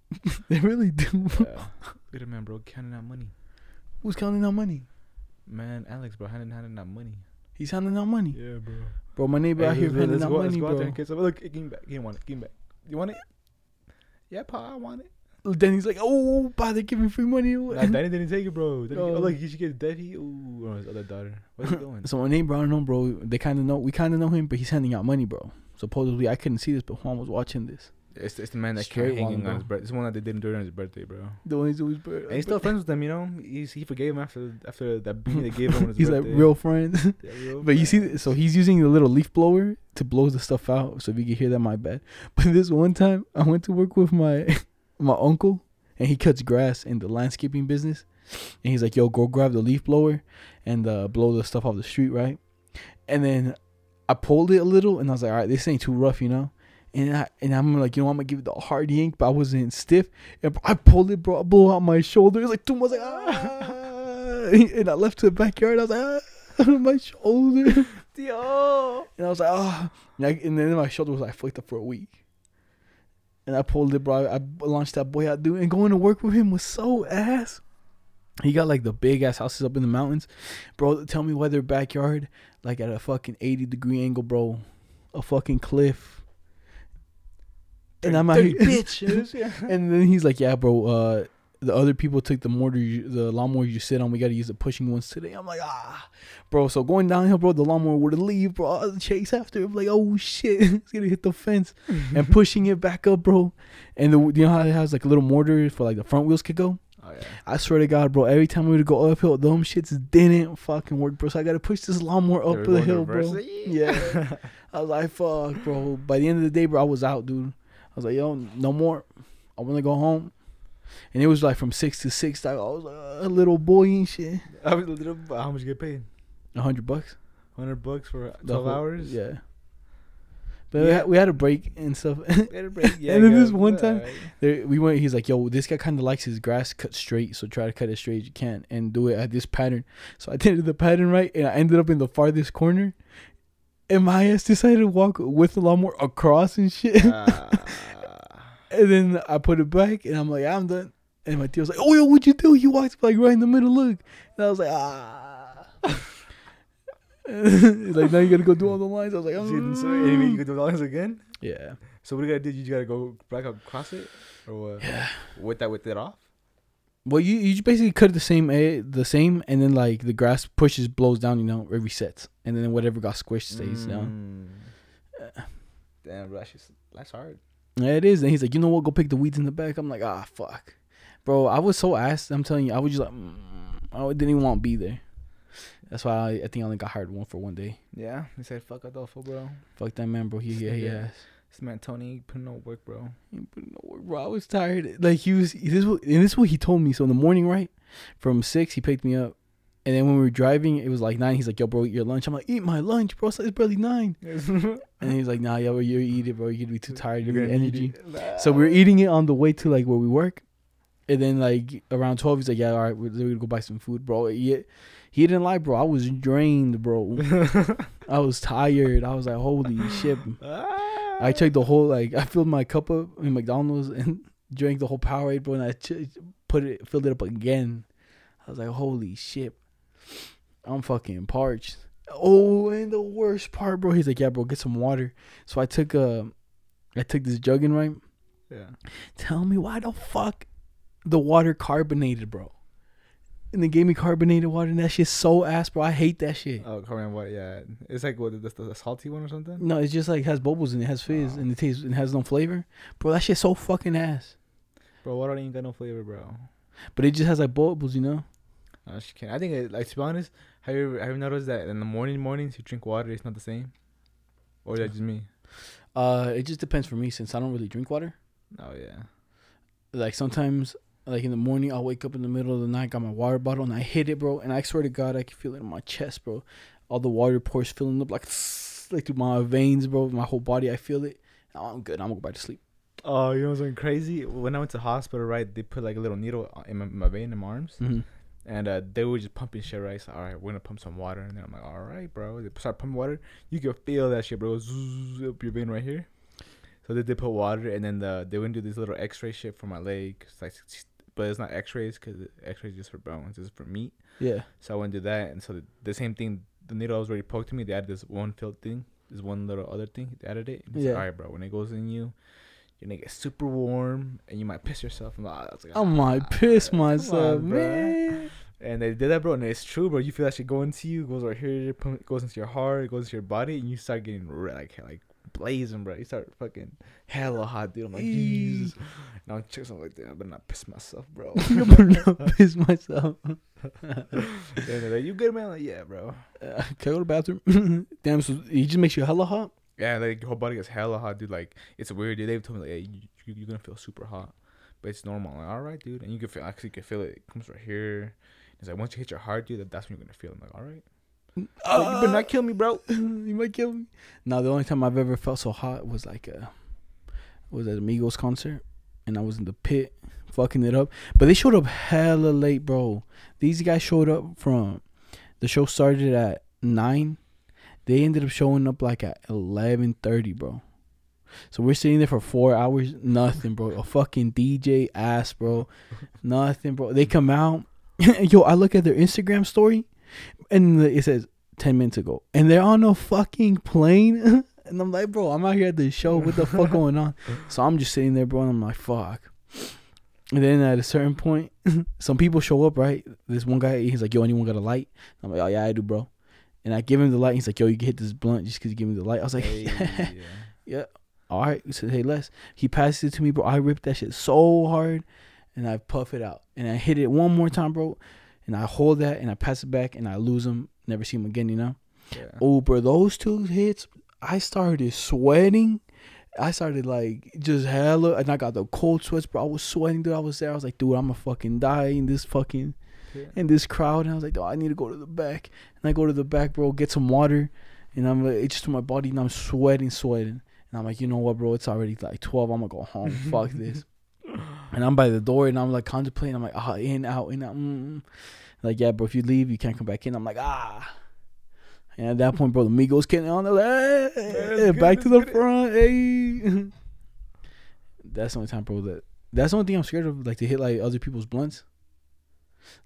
they really do. Yeah. Look at that man, bro, counting out money. Who's counting out money? Man, Alex, bro, handing handing out money. He's handing out money, Yeah, bro. bro. My neighbor out here handing let's out go, let's money, go out there bro. and get some. Look, give me back. Give me one. Give me back. You want it? Yeah, pa, I want it. Then he's like, oh, bah, they're giving free money. Nah, Danny didn't take it, bro. Danny, Oh. oh, look, he should get Debbie. Ooh, or his other daughter. What's he doing? So my neighbor, I don't know, bro. They kind of know. We kind of know him, but he's handing out money, bro. Supposedly, I couldn't see this, but Juan was watching this. It's, it's the man that Straight came hanging on his birthday. It's the one that they did during his birthday, bro. The one he's always. And he's still friends with them, you know. He's, he forgave him after after that beating they gave him on his He's birthday. like real friends. Yeah, real But you see, so he's using the little leaf blower to blow the stuff out. So if you can hear that, my bad. But this one time, I went to work with my my uncle, and he cuts grass in the landscaping business. And he's like, "Yo, go grab the leaf blower and uh, blow the stuff off the street, right?" And then I pulled it a little, and I was like, "All right, this ain't too rough, you know." And I and I'm like, you know, I'm gonna give it the hard yank, but I wasn't stiff. And I pulled it, bro. I blew out my shoulder. It was like, too much, like, ah. and I left to the backyard. I was like, ah, my shoulder. Yo. And I was like, oh. And, I, and then my shoulder was like flicked up for a week. And I pulled it, bro. I launched that boy out, dude. And going to work with him was so ass. He got like the big ass houses up in the mountains. Bro, tell me why their backyard, like at a fucking 80 degree angle, bro. A fucking cliff. And I'm out here. bitches. Yeah. And then he's like, "Yeah, bro. Uh, the other people took the mortar, you, the lawnmower you sit on. We got to use the pushing ones today." I'm like, "Ah, bro." So going downhill, bro, the lawnmower would leave, bro. I was chase after. I'm like, "Oh shit, it's gonna hit the fence," and pushing it back up, bro. And the you know how it has like a little mortar for like the front wheels could go. Oh yeah. I swear to God, bro. Every time we would go uphill, them shits didn't fucking work, bro. So I got to push this lawnmower up the hill, bro. Yeah. I was like, fuck, bro. By the end of the day, bro, I was out, dude. I was like, yo, no more. I want to go home. and it was like from six to six. Like I was like uh, a little boy and shit. I was How much how much you get paid? A hundred bucks. Hundred bucks for twelve whole- hours. Yeah. But we, had, we had a break and stuff. A break. Yeah, And then yeah, this one time- there, we went. He's like, "Yo, this guy kind of likes his grass cut straight, so try to cut it straight as you can and do it at this pattern." So I did the pattern right, and I ended up in the farthest corner. And my ass decided to walk with the lawnmower across and shit. Ah. and then I put it back, and I'm like, "I'm done." And my dude was like, "Oh, yo, what'd you do?" You walked like right in the middle. Look, and I was like, "Ah." He's like, now you gotta go do all the lines. I was like, So you- so "Mm." anyway, you could do the lines again. yeah. So what you gotta do? You gotta go back across it, or what? Yeah. With that, with it off. Well, you you just basically cut it the same the same, and then like the grass pushes, blows down, you know, it resets, and then whatever got squished stays down. Mm. Damn, bro, that's just that's hard. Yeah, it is. And he's like, you know what? Go pick the weeds in the back. I'm like, ah, fuck, bro. I was so ass. I'm telling you, I was just like, mm, I didn't even want to be there. That's why I, I think I only got hired one for one day. Yeah, he said, "Fuck Adolfo, bro." Fuck that man, bro. He yeah, he ass. This man Tony putting no work, bro. He put no work, bro. I was tired. Like he was. This is what, and this is what he told me. So in the morning, right, from six, he picked me up, and then when we were driving, it was like nine. He's like, "Yo, bro, eat your lunch." I'm like, "Eat my lunch, bro." It's it's barely nine. And he's like, "Nah, yo, you eat it, bro. You're gonna be too tired. You're gonna energy." So we are eating it on the way to like where we work, and then like around twelve, he's like, "Yeah, all right, we're, we're gonna go buy some food, bro." Yeah, he didn't lie, bro. I was drained, bro. I was tired. I was like, "Holy shit!" Ah. I checked the whole like I filled my cup up in McDonald's and drank the whole Powerade, bro. And I ch- put it, filled it up again. I was like, "Holy shit!" I'm fucking parched. Oh, and the worst part, bro. He's like, "Yeah, bro, get some water." So I took uh, I took this jug in right. Yeah. Tell me why the fuck the water carbonated, bro. And they gave me carbonated water, and that shit's so ass, bro. I hate that shit. Oh, Korean what? Yeah, it's like what the, the, the salty one or something. No, it's just like has bubbles and it has fizz Oh. and it tastes and has no flavor, bro. That shit's so fucking ass. Bro, water ain't got no flavor, bro. But it just has like bubbles, you know. No, she can't. I think it, like to be honest, have you ever, have you noticed that in the morning mornings you drink water, it's not the same, or is that just me? Uh, it just depends for me since I don't really drink water. Oh yeah. Like sometimes, like in the morning, I'll wake up in the middle of the night, got my water bottle, and I hit it, bro. And I swear to God, I can feel it in my chest, bro. All the water pores filling up like like through my veins, bro. My whole body, I feel it. Oh, I'm good. I'm gonna go back to sleep. Oh, you know something crazy? When I went to hospital, right, they put like a little needle in my, my vein in my arms, Mm-hmm. and uh, they were just pumping shit, right? So all right, we're gonna pump some water, and then I'm like, all right, bro. They start pumping water. You can feel that shit, bro, zzz, up your vein right here. So they did put water, and then the they went do this little X-ray shit for my leg, it's like, but it's not X-rays because X-rays just for bones, it's for meat. Yeah. So I went to that, and so the, the same thing, the needle was already poked to me. They added this one filled thing, this one little other thing. They added it. And it's like, Yeah. all right, bro. When it goes in you, you're gonna get super warm, and you might piss yourself. I'm like, "Ah," I was like, I might piss come myself, on, man. And they did that, bro, and it's true, bro. You feel that shit go into you, goes right here, it goes into your heart, it goes into your body, and you start getting red, like like blazing, bro. You start fucking hella hot, dude. I'm like, Jesus. Now I'm checking something like that. I better not piss myself, bro. I'm gonna piss myself. and they're like, you good, man? Like, yeah, bro. Uh, can I go to the bathroom? Damn, so he just makes you hella hot. Yeah, like your whole body gets hella hot, dude. Like it's weird. Dude. They've told me like, hey, you, you're gonna feel super hot, but it's normal. I'm like, all right, dude. And you can feel actually you can feel it. It comes right here. It's like once you hit your heart, dude, that's when you're gonna feel. it. I'm like, all right. Like, you better not kill me, bro. you might kill me. No, the only time I've ever felt so hot was like uh was at a Migos concert, and I was in the pit fucking it up. But they showed up hella late, bro. These guys showed up from the show started at nine. They ended up showing up like at eleven thirty, bro. So we're sitting there for four hours, nothing, bro. A fucking DJ ass, bro. Nothing, bro. They come out. Yo, I look at their Instagram story, and it says 10 minutes ago and they're on a fucking plane. And i'm like bro i'm out here at the show. What the fuck going on? So i'm just sitting there bro and i'm like fuck. And then at a certain point some people show up right? This one guy he's like yo anyone got a light? I'm like oh yeah i do bro. And i give him the light. He's like yo you can hit this blunt just because you give me the light. I was like Hey, yeah. all right. He said hey les. He passes it to me bro. I ripped that shit so hard and i puff it out. And i hit it one more time bro and i hold that and i pass it back and i lose him never see him again you know yeah. Oh, bro, those two hits, I started sweating, I started like just hella, and I got the cold sweats, bro. I was sweating, dude. I was there. I was like, dude, I'm gonna fucking die in this fucking Yeah. in this crowd. And I was like, oh, I need to go to the back. And I go to the back, bro, get some water, and I'm like, it's just to my body, and I'm sweating, sweating. And I'm like, you know what, bro? It's already like 12. I'm gonna go home. Fuck this. And I'm by the door, and I'm like contemplating. I'm like, ah, in, out, in, out. Mm. Like, yeah, bro. If you leave, you can't come back in. I'm like, ah. And at that point, bro, the Migos getting on. They're like, hey, back to the let's get it. front. Hey. That's the only time, bro. That that's the only thing I'm scared of, like to hit like other people's blunts.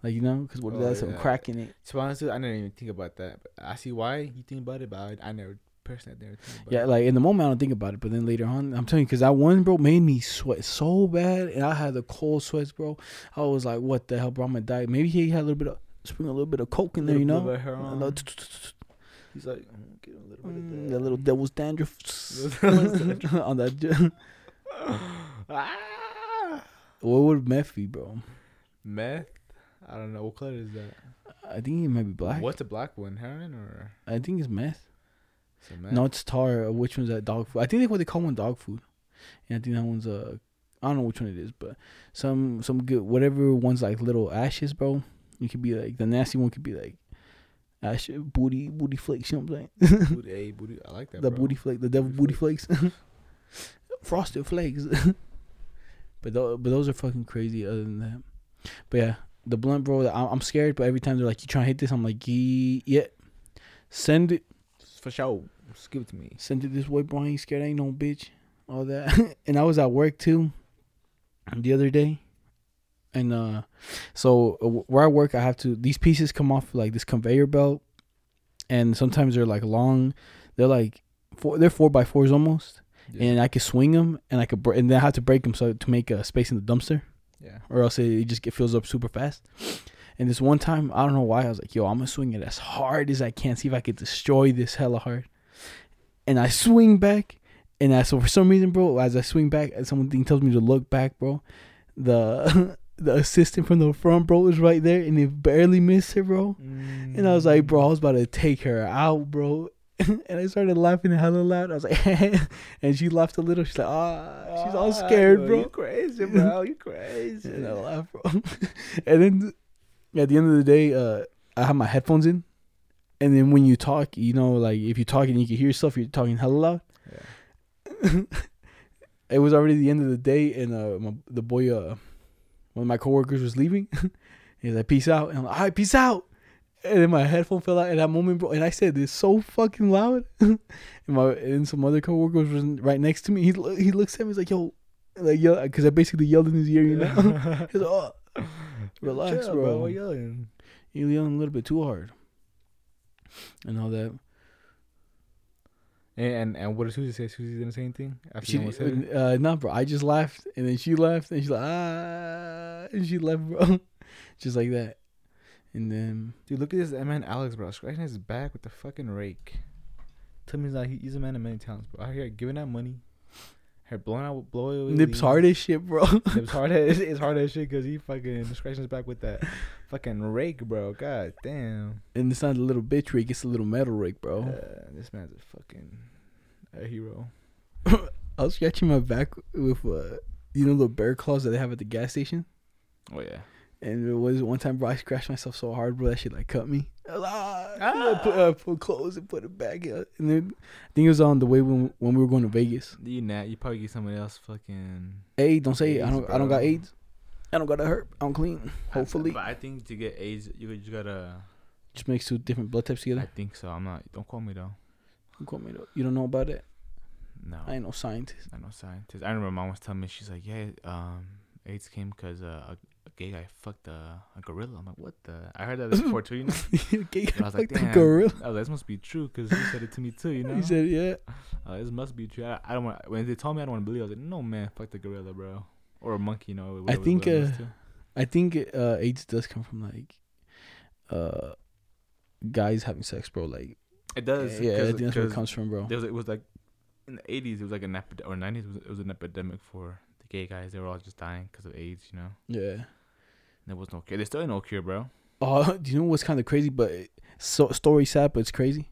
Like you know, because what Oh, that's some yeah. crack in it? To be honest, I didn't even think about that. But I see why you think about it, but I, I never never think about Yeah, like in the moment I don't think about it, but then later on, I'm telling you, because that one bro made me sweat so bad, and I had the cold sweats, bro. I was like, "What the hell, bro? I'm gonna die." Maybe he had a little bit of spring a little bit of coke in there, you know. bit of hair A He's like, mm, get a little bit of Mm, that. little devil's dandruff on that. what would meth be, bro? Meth. I don't know what color is that. I think it might be black. What's the black one? Heroin or I think it's meth. It? No, it's tar. Uh, Which one's that dog food? I think they what they call one dog food. And I think that one's uh, I don't know which one it is, but some some good whatever one's like little ashes, bro. You could be like the nasty one could be like ash booty booty flakes. You know what I'm saying? booty, hey, booty. I like that. the bro. booty flake, the devil booty flakes, frosted flakes. but tho- but those are fucking crazy. Other than that, but yeah, the blunt, bro. I'm, I'm scared, but every time they're like, "You trying to hit this?" I'm like, "Ye- "Yeah, send it." For sure. Just give it to me. send it this way, bro. I ain't scared. I ain't no bitch. All that. and I was at work too the other day. And uh so uh, where I work, I have to these pieces come off like this conveyor belt, and sometimes they're like long. They're like four. They're four by fours almost, Yeah. and I could swing them, and I could br- and then I have to break them so to make a space in the dumpster, yeah. or else it, it just get fills up super fast. And this one time, I don't know why, I was like, "Yo, I'm gonna swing it as hard as I can, see if I could destroy this hella hard." And I swing back, and I so for some reason, bro, as I swing back, something tells me to look back, bro. The the assistant from the front, bro, was right there, and it barely missed her, bro. And I was like, bro, I was about to take her out, bro. and I started laughing hella loud. I was like, and she laughed a little. She's like, ah, she's all scared, yo, bro. You crazy, bro. You crazy. And I laughed, bro. and then at the end of the day, uh, I have my headphones in. And then when you talk, you know, like if you're talking, you can hear yourself. You're talking hella loud. Yeah. it was already the end of the day, and uh, my, the boy, uh, one of my coworkers was leaving. He's like, "Peace out," and I'm like, "All right, peace out." And then my headphone fell out at that moment, bro. And I said this so fucking loud. and my and some other coworkers was right next to me. He lo- he looks at me. He's like, "Yo," like yo, because I basically yelled in his ear, you know. He's like, "Oh, relax, Chill, bro." What yelling? You're yelling a little bit too hard, and all that. And, and and what did Susie say? Susie didn't say anything after She you almost said it? uh, no, bro. I just laughed, and then she laughed, and she's like, ah, and she left, bro, just like that. And then Dude, look at this man Alex, bro, scratching his back with the fucking rake. Tell me he's like he's a man of many talents, bro. Out here giving out money, here blowing out blowing away nips hard as shit, bro. Nips hard as it's hard as shit because he fucking scratching his back with that fucking rake, bro. God damn. and it's not a little bitch rake; it's a little metal rake, bro. Uh, this man's a fucking a hero. I was scratching my back with, uh, you know, the bear claws that they have at the gas station. Oh yeah. And it was one time, bro. I scratched myself so hard, bro. That shit like cut me. I ah, Ah. I put, uh, put clothes and put it back. And then I think it was on the way when when we were going to Vegas. You nat, you probably get somebody else fucking. Hey, don't say it. I don't. I don't got. AIDS. I don't got a hurt. I'm clean. Hopefully, But I think to get AIDS, you just gotta. just makes two different blood types together. I think so. I'm not. Don't call me though. Don't quote me though. You don't know about it. No. I ain't no scientist. I know scientist. I remember mom was telling me she's like, yeah, um, AIDS came because uh, gay guy fucked a, a gorilla. I'm like, what the? I heard that before too, you know. Gay And I was like, damn. gorilla. I was like, this must be true because he said it to me too, you know. He said, "Yeah." uh, this must be true. I, I don't want. When they told me, I don't want to believe. I was like, no man, fuck the gorilla, bro, or a monkey, you know. whatever- think, uh. I think uh, AIDS does come from like, uh, guys having sex, bro. Like, it does. yeah, I think that's where it comes from, bro. There was, it was like in the 80s, it was like an epidemic, or 90s, it was, it was an epidemic for the gay guys. They were all just dying because of AIDS, you know. Yeah. There was no cure. There's still no cure, bro. Oh, do you know what's kind of crazy? But so story sad, but it's crazy.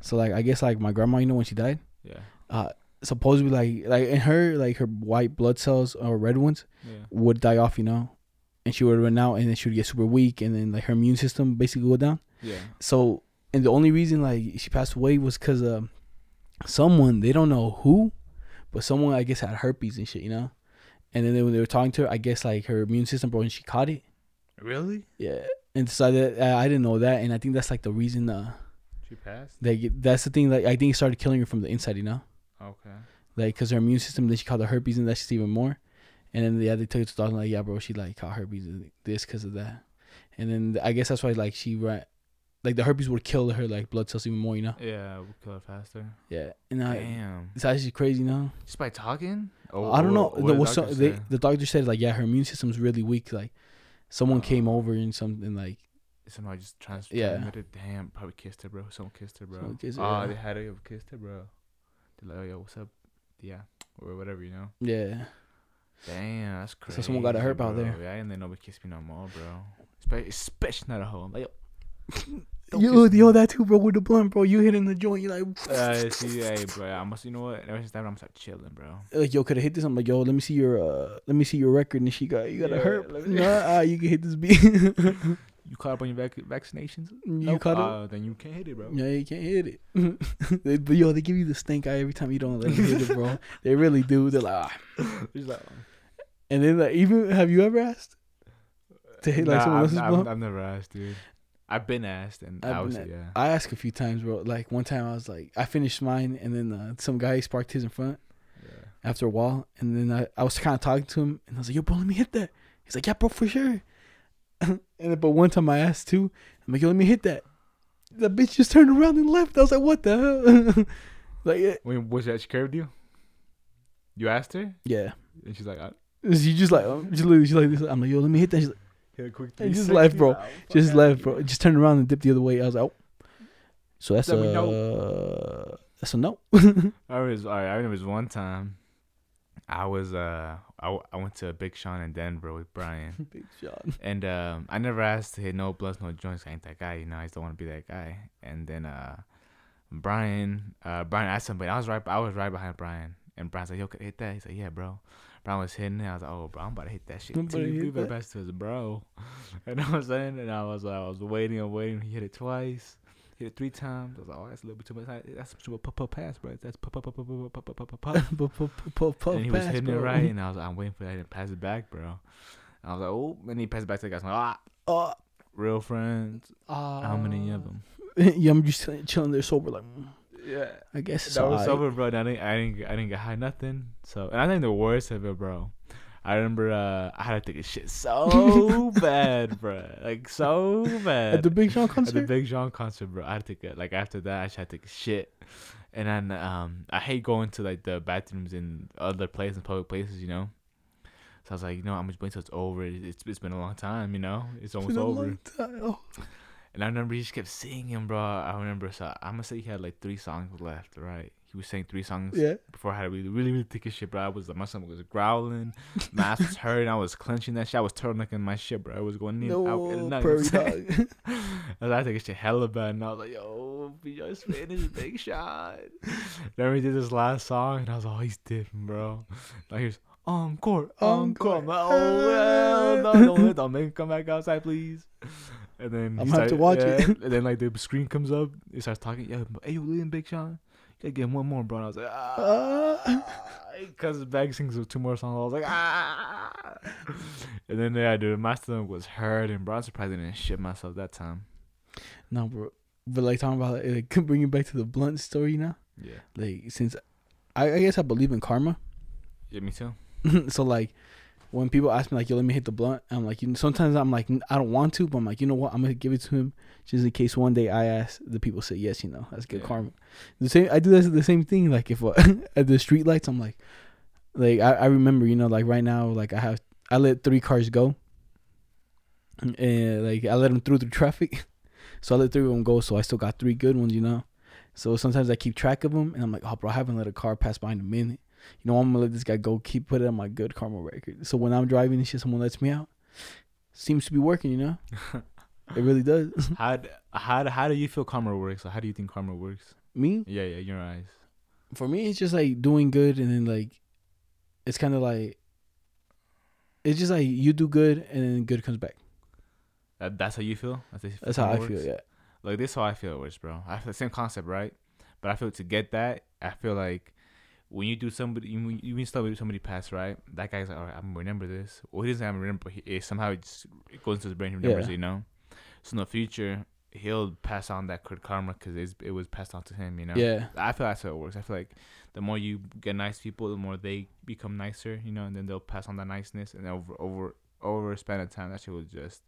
So like, I guess like my grandma, you know, when she died, Yeah. uh, supposedly like like in her like her white blood cells or red ones Yeah. would die off, you know, and she would run out, and then she would get super weak, and then like her immune system basically go down. Yeah. So, and the only reason like she passed away was because um, someone they don't know who, but someone I guess had herpes and shit, you know. And then they, when they were talking to her, I guess like her immune system broke and she caught it. Really? Yeah, and so that uh, I didn't know that, and I think that's like the reason. Uh, She passed. they that's the thing. Like I think it started killing her from the inside, you know, Okay. like because her immune system. Then she caught the herpes, and that's just even more. And then yeah, they took it to the doctor like, yeah, bro, she like caught herpes and this because of that. And then I guess that's why like she right, like the herpes would kill her like blood cells even more, you know. Yeah, we'll kill her faster. Yeah, and I, Damn. it's actually crazy, you know. Just by talking? Or I don't know. the, did well, so, they, the doctor said like, yeah, her immune system's really weak. Like, someone um, came Oh. over and something like, Somebody just transferred Yeah. Damn, probably kissed her, bro. Someone kissed her, bro. Someone kissed her, oh, yeah. they had to have kissed her, bro. They're like, oh, yo, what's up? Yeah, or whatever, you know. yeah, Damn, that's crazy. So someone got a herp out there. Yeah, and they nobody kiss me no more, bro. Espe- Especially not at home. Like, yo, don't yo, kiss me. yo, that too, bro, with the blunt, bro. You hitting the joint, you like, Uh, see, hey, bro. I must, you know what? Ever since that, I'm start chilling, bro. like, yo, could I hit this? I'm like, yo, let me see your, uh, let me see your record. And she got, you got a Yeah, herp. let me- Nah, uh, you can hit this beat. You caught up on your vac- vaccinations? you Nope. caught up? Uh, then you can't hit it, bro. Yeah, you can't hit it. They- but yo, they give you the stink eye every time you don't let them hit it, bro. They really do. They're like, ah. Like, and then like, even have you ever asked to hit like someone I've, else's I've, blunt? I've never asked, dude. I've been asked, and I've I been yeah. I asked a few times, bro. Like one time, I was like, I finished mine, and then uh, some guy sparked his in front yeah. after a while, and then I, I was kind of talking to him, and I was like, "Yo, bro, let me hit that." He's like, "Yeah, bro, for sure." and then, but one time I asked too, I'm like, "Yo, let me hit that." The bitch just turned around and left. I was like, "What the hell?" like, yeah, When was that? She curved you? You asked her, yeah. and she's like, I She just like, um, literally, she's like this. I'm like, "Yo, let me hit that." She's like, hit quick. And just left, bro. Just left, bro. Just turned around and dipped the other way. I was like, "Oh." So that's Let me a that's a no. I was all right. I remember this one time. I was uh I, w- I went to Big Sean in Denver with Brian, Big Sean. and um I never asked to hit no blunts, no joints. I ain't that guy, you know. I just don't want to be that guy. And then uh Brian uh Brian asked somebody. I was right. I was right behind Brian, and Brian's like, "Yo, could I hit that?" He's like, "Yeah, bro." Brian was hitting it. I was like, "Oh, bro, I'm about to hit that shit too. You better that." pass to his bro." And I was saying, and I was like, I was waiting and waiting. He hit it twice. Hit it three times. I was like, "Oh, that's a little bit too much. That's too much pup pass, bro. That's pup pup pup pup pup pup pup pup." and he was hitting it right, and I was like, I'm waiting for that to pass it back, bro. And I was like, oh, and he passed it back to the guys. I'm like, ah, Uh, real friends. How many of them? yeah, I'm just chilling there sober, like, mm, Yeah, I guess it's that was alright. sober, bro. I didn't, I didn't, I didn't get high nothing. So, and I think the worst of it, bro. I remember uh, I had to take a shit so bad, bro. Like so bad. At the Big Sean At the? Big Sean concert, bro. I had to take a like after that. I just had to take a shit, and then um, I hate going to like the bathrooms in other places, in public places, you know. So I was like, you know, I'm just waiting till it's over. It's it's been a long time, you know. It's almost Been a over. And I remember he just kept singing, bro. I remember. So I'm gonna say he had like three songs left, right? He was saying three songs Yeah. before I had to really, really, really take a shit, bro. I was my stomach was growling, my ass was hurting. I was clenching that shit. I was turtling my shit, bro. I was going in, out, and No, out. prairie I'm dog. I was like, I take a shit hella bad, and I was like, yo, just finished Big Shot. then we did this last song, and I was like, oh, he's different, bro. Like, here's encore, encore. I'm like, oh, hell no, don't, don't make him come back outside, please. And then I'm gonna have to watch it. And then, like, the screen comes up, he starts talking, Yeah, hey, you William Big Sean? You gotta get one more, bro. And I was like, ah. Because the Bag sings two more songs. I was like, ah. And then, yeah, dude, my stomach was hurting, bro. I'm surprised I didn't shit myself that time. no, bro. But like talking about it, like, bringing back to the blunt story now. Yeah. Like since I, I guess I believe in karma. Yeah, me too. so like when people ask me like, "Yo, let me hit the blunt," I'm like, you know, sometimes I'm like, I don't want to, but I'm like, you know what, I'm gonna give it to him just in case one day I ask, the people say yes, you know, that's good Yeah. karma. The same, I do this the same thing. Like if uh, at the street lights, I'm like, like I, I remember, you know, like right now, like I have, I let three cars go, and like I let them through the traffic, so I let three of them go, so I still got three good ones, you know. So sometimes I keep track of them, and I'm like, oh, bro, I haven't let a car pass by in a minute. You know, I'm gonna let this guy go. Keep put it on my good karma record. So when I'm driving and shit, someone lets me out. Seems to be working, you know. It really does. how how how do you feel karma works? Or how do you think karma works? me, Yeah, yeah, in your eyes. for me, it's just like doing good, and then like, it's kind of like, it's just like you do good, and then good comes back. That, that's how you feel. That's, That's how I feel. Yeah. Like this, is how I feel it works, bro. I feel the same concept, right? But I feel to get that, I feel like when you do somebody, you when you somebody somebody pass, right? That guy's like, all right, I'm gonna remember this. Well, he doesn't have to remember, but he, it somehow it, just, it goes into his brain. He remembers Yeah. you know. So in the future, he'll pass on that good karma because it was passed on to him, you know. Yeah. I feel that's how it works. I feel like the more you get nice people, the more they become nicer, you know, and then they'll pass on that niceness, and over over over a span of time, that shit will just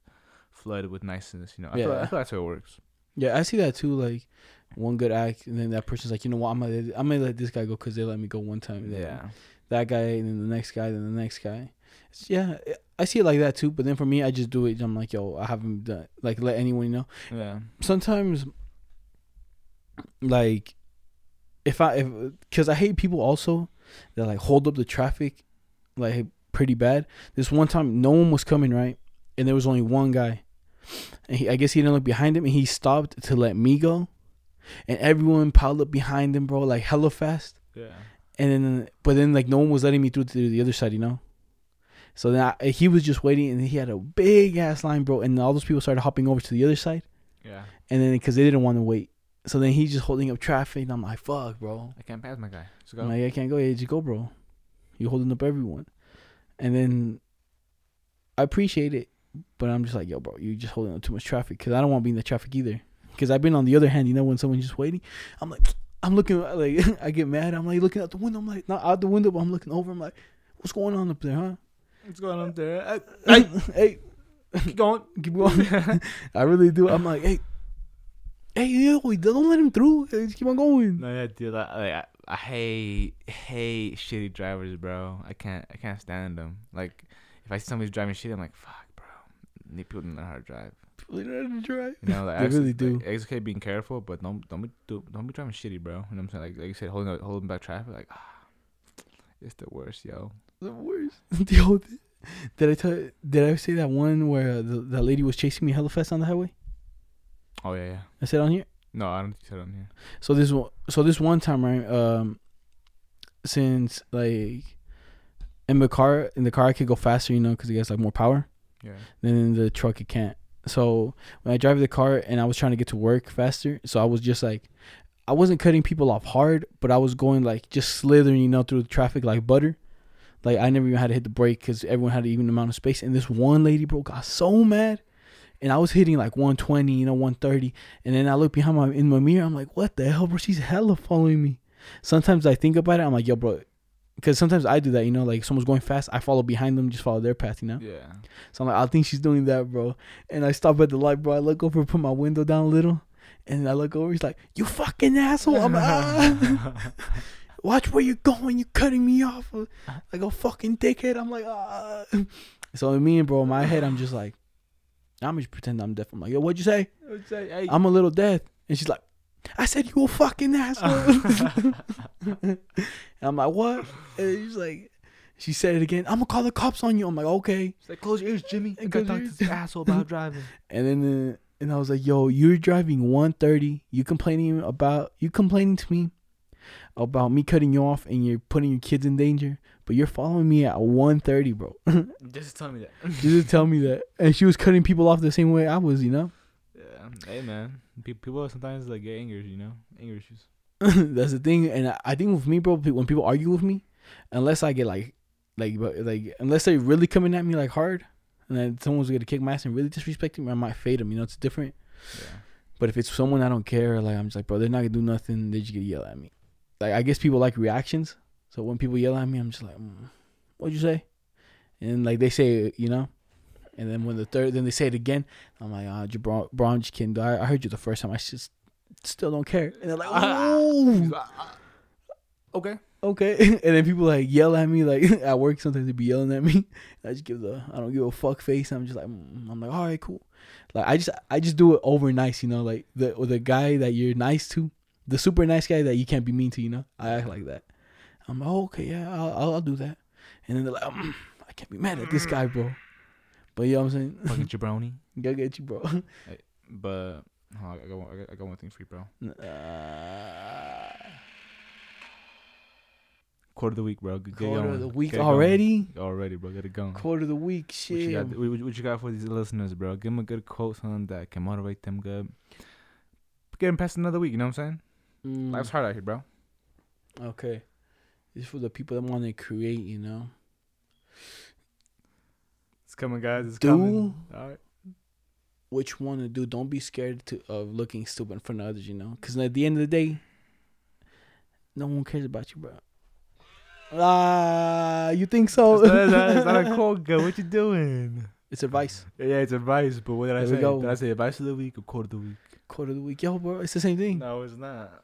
flood with niceness, you know. I, feel, I feel that's how it works. Yeah, I see that too. Like one good act, and then that person's like, you know what, I'm gonna I'm gonna let this guy go because they let me go one time. then Yeah. That guy, and then the next guy, then the next guy. It's, yeah, I see it like that too. But then for me, I just do it. I'm like, yo, I haven't done like let anyone know. Yeah. Sometimes, like, if I if because I hate people also that like hold up the traffic, like pretty bad. This one time, no one was coming right, and there was only one guy. And he, I guess he didn't look behind him, and he stopped to let me go, and everyone piled up behind him, bro, like hella fast. Yeah. And then, but then like no one was letting me through to the other side, you know. So then I, he was just waiting, and he had a big ass line, bro. And all those people started hopping over to the other side, Yeah. and then because they didn't want to wait, so then he's just holding up traffic. And I'm like, fuck, bro. I can't pass my guy. Go. I'm like, I can't go. Yeah, just go, bro. You holding up everyone, and then I appreciate it, but I'm just like, yo, bro, you're just holding up too much traffic because I don't want to be in the traffic either. Because I've been on the other hand, you know, when someone's just waiting, I'm like, I'm looking like I get mad. I'm like looking out the window. I'm like not out the window, but I'm looking over. I'm like, what's going on up there, huh? What's going on up there? Hey, hey, Keep going. keep going. I really do. I'm like, hey, hey, yo, don't let him through. Just keep on going. No, yeah, dude. I, like, I, I hate hate shitty drivers, bro. I can't I can't stand them. Like, if I see somebody's driving shit, I'm like, fuck, people to know how to drive. People don't know how to drive. You know, like, They really do. Like, it's okay being careful, but don't don't be do, don't be driving shitty, bro. You know what I'm saying? Like like you said, holding holding back traffic, like ah, it's the worst, yo. the worst. Yo, did I tell? Did I say that one where the that lady was chasing me hella fast on the highway? Oh yeah, yeah. I said on here. No, I don't think you said on here. So this one, so this one time, right? Um, since like in the car, in the car I could go faster, you know, because it gets like more power. Yeah. Then the truck it can't. So when I drive the car and I was trying to get to work faster, so I was just like, I wasn't cutting people off hard, but I was going like just slithering, you know, through the traffic like butter. Like I never even had to hit the brake because everyone had an even amount of space. And this one lady, bro, got so mad, and I was hitting like 120, you know, 130. And then I look behind my in my mirror, I'm like, what the hell, bro? She's hella following me. Sometimes I think about it, I'm like, yo, bro, because sometimes I do that, you know, like someone's going fast, I follow behind them, just follow their path, you know. Yeah. So I'm like, I think she's doing that, bro. And I stop at the light, bro. I look over, put my window down a little, and I look over. He's like, "You fucking asshole!" I'm like, ah. "Watch where you're going. You're cutting me off like a fucking dickhead." I'm like, ah. So me and bro, in my head, I'm just like, I'm just pretend I'm deaf. I'm like, "Yo, what'd you say?" hey. I'm a little deaf, and she's like, "I said you a fucking asshole." and I'm like, "What?" And she's like. She said it again. I'm gonna call the cops on you. I'm like, okay. She's like, close your ears, Jimmy. I Close gotta talk your to this asshole about driving. And then uh, and I was like, "Yo, you're driving 130. You complaining about you complaining to me about me cutting you off and you're putting your kids in danger, but you're following me at 130, bro." Just tell me that. just tell me that, and she was cutting people off the same way I was, you know. Yeah. Hey man, Pe- people sometimes like get angry, you know, anger issues. That's the thing, and I, I think with me, bro, when people argue with me, unless I get like, like, but, like, unless they're really coming at me like hard, and then someone's gonna kick my ass and really disrespecting me, I might fade them. You know, it's different. Yeah. But if it's someone I don't care, like I'm just like, bro, they're not gonna do nothing. They just gonna yell at me. Like I guess people like reactions. So when people yell at me, I'm just like, mm, what'd you say? And like they say, you know. And then when the third, then they say it again. I'm like, ah, Jabron, bro, I'm just kidding. I, I heard you the first time. I just still don't care. And they're like, oh, Okay. okay. and then people like yell at me, like at work. Sometimes they be yelling at me. I just give the I don't give a fuck face. I'm just like, mm, I'm like, all right, cool. Like I just I just do it over nice, you know, like the or the guy that you're nice to, the super nice guy that you can't be mean to, you know. I act like that. I'm like, oh, okay, yeah, I'll, I'll I'll do that. And then they're like, mm, I can't be mad at this guy, bro. But you know what I'm saying? Fucking jabroni. Gotta get you, bro. But oh, I got one, I got, I got one thing for you, bro. Uh, Quarter of the week, bro. Get Quarter of the week Get already. Already, bro. Get it going. Quarter of the week. What Shit. you, got, what, what you got for these listeners, bro? Give them a good quote, something that can motivate them good. Get them past another week, you know what I'm saying? Mm, Life's hard out here, bro. okay. Is for the people that want to create. You know. Coming, guys. It's Do- coming. All right. which one to do. Don't be scared to of looking stupid in front of others, you know. Because at the end of the day, no one cares about you, bro. Ah, you think so? It's not, it's not- it's not a quote, girl. What you doing? It's advice. Yeah, it's advice, but what did I There say? go. Did I say advice of the week or quote of the week? Quarter of the week, yo, bro. It's the same thing. No, it's not.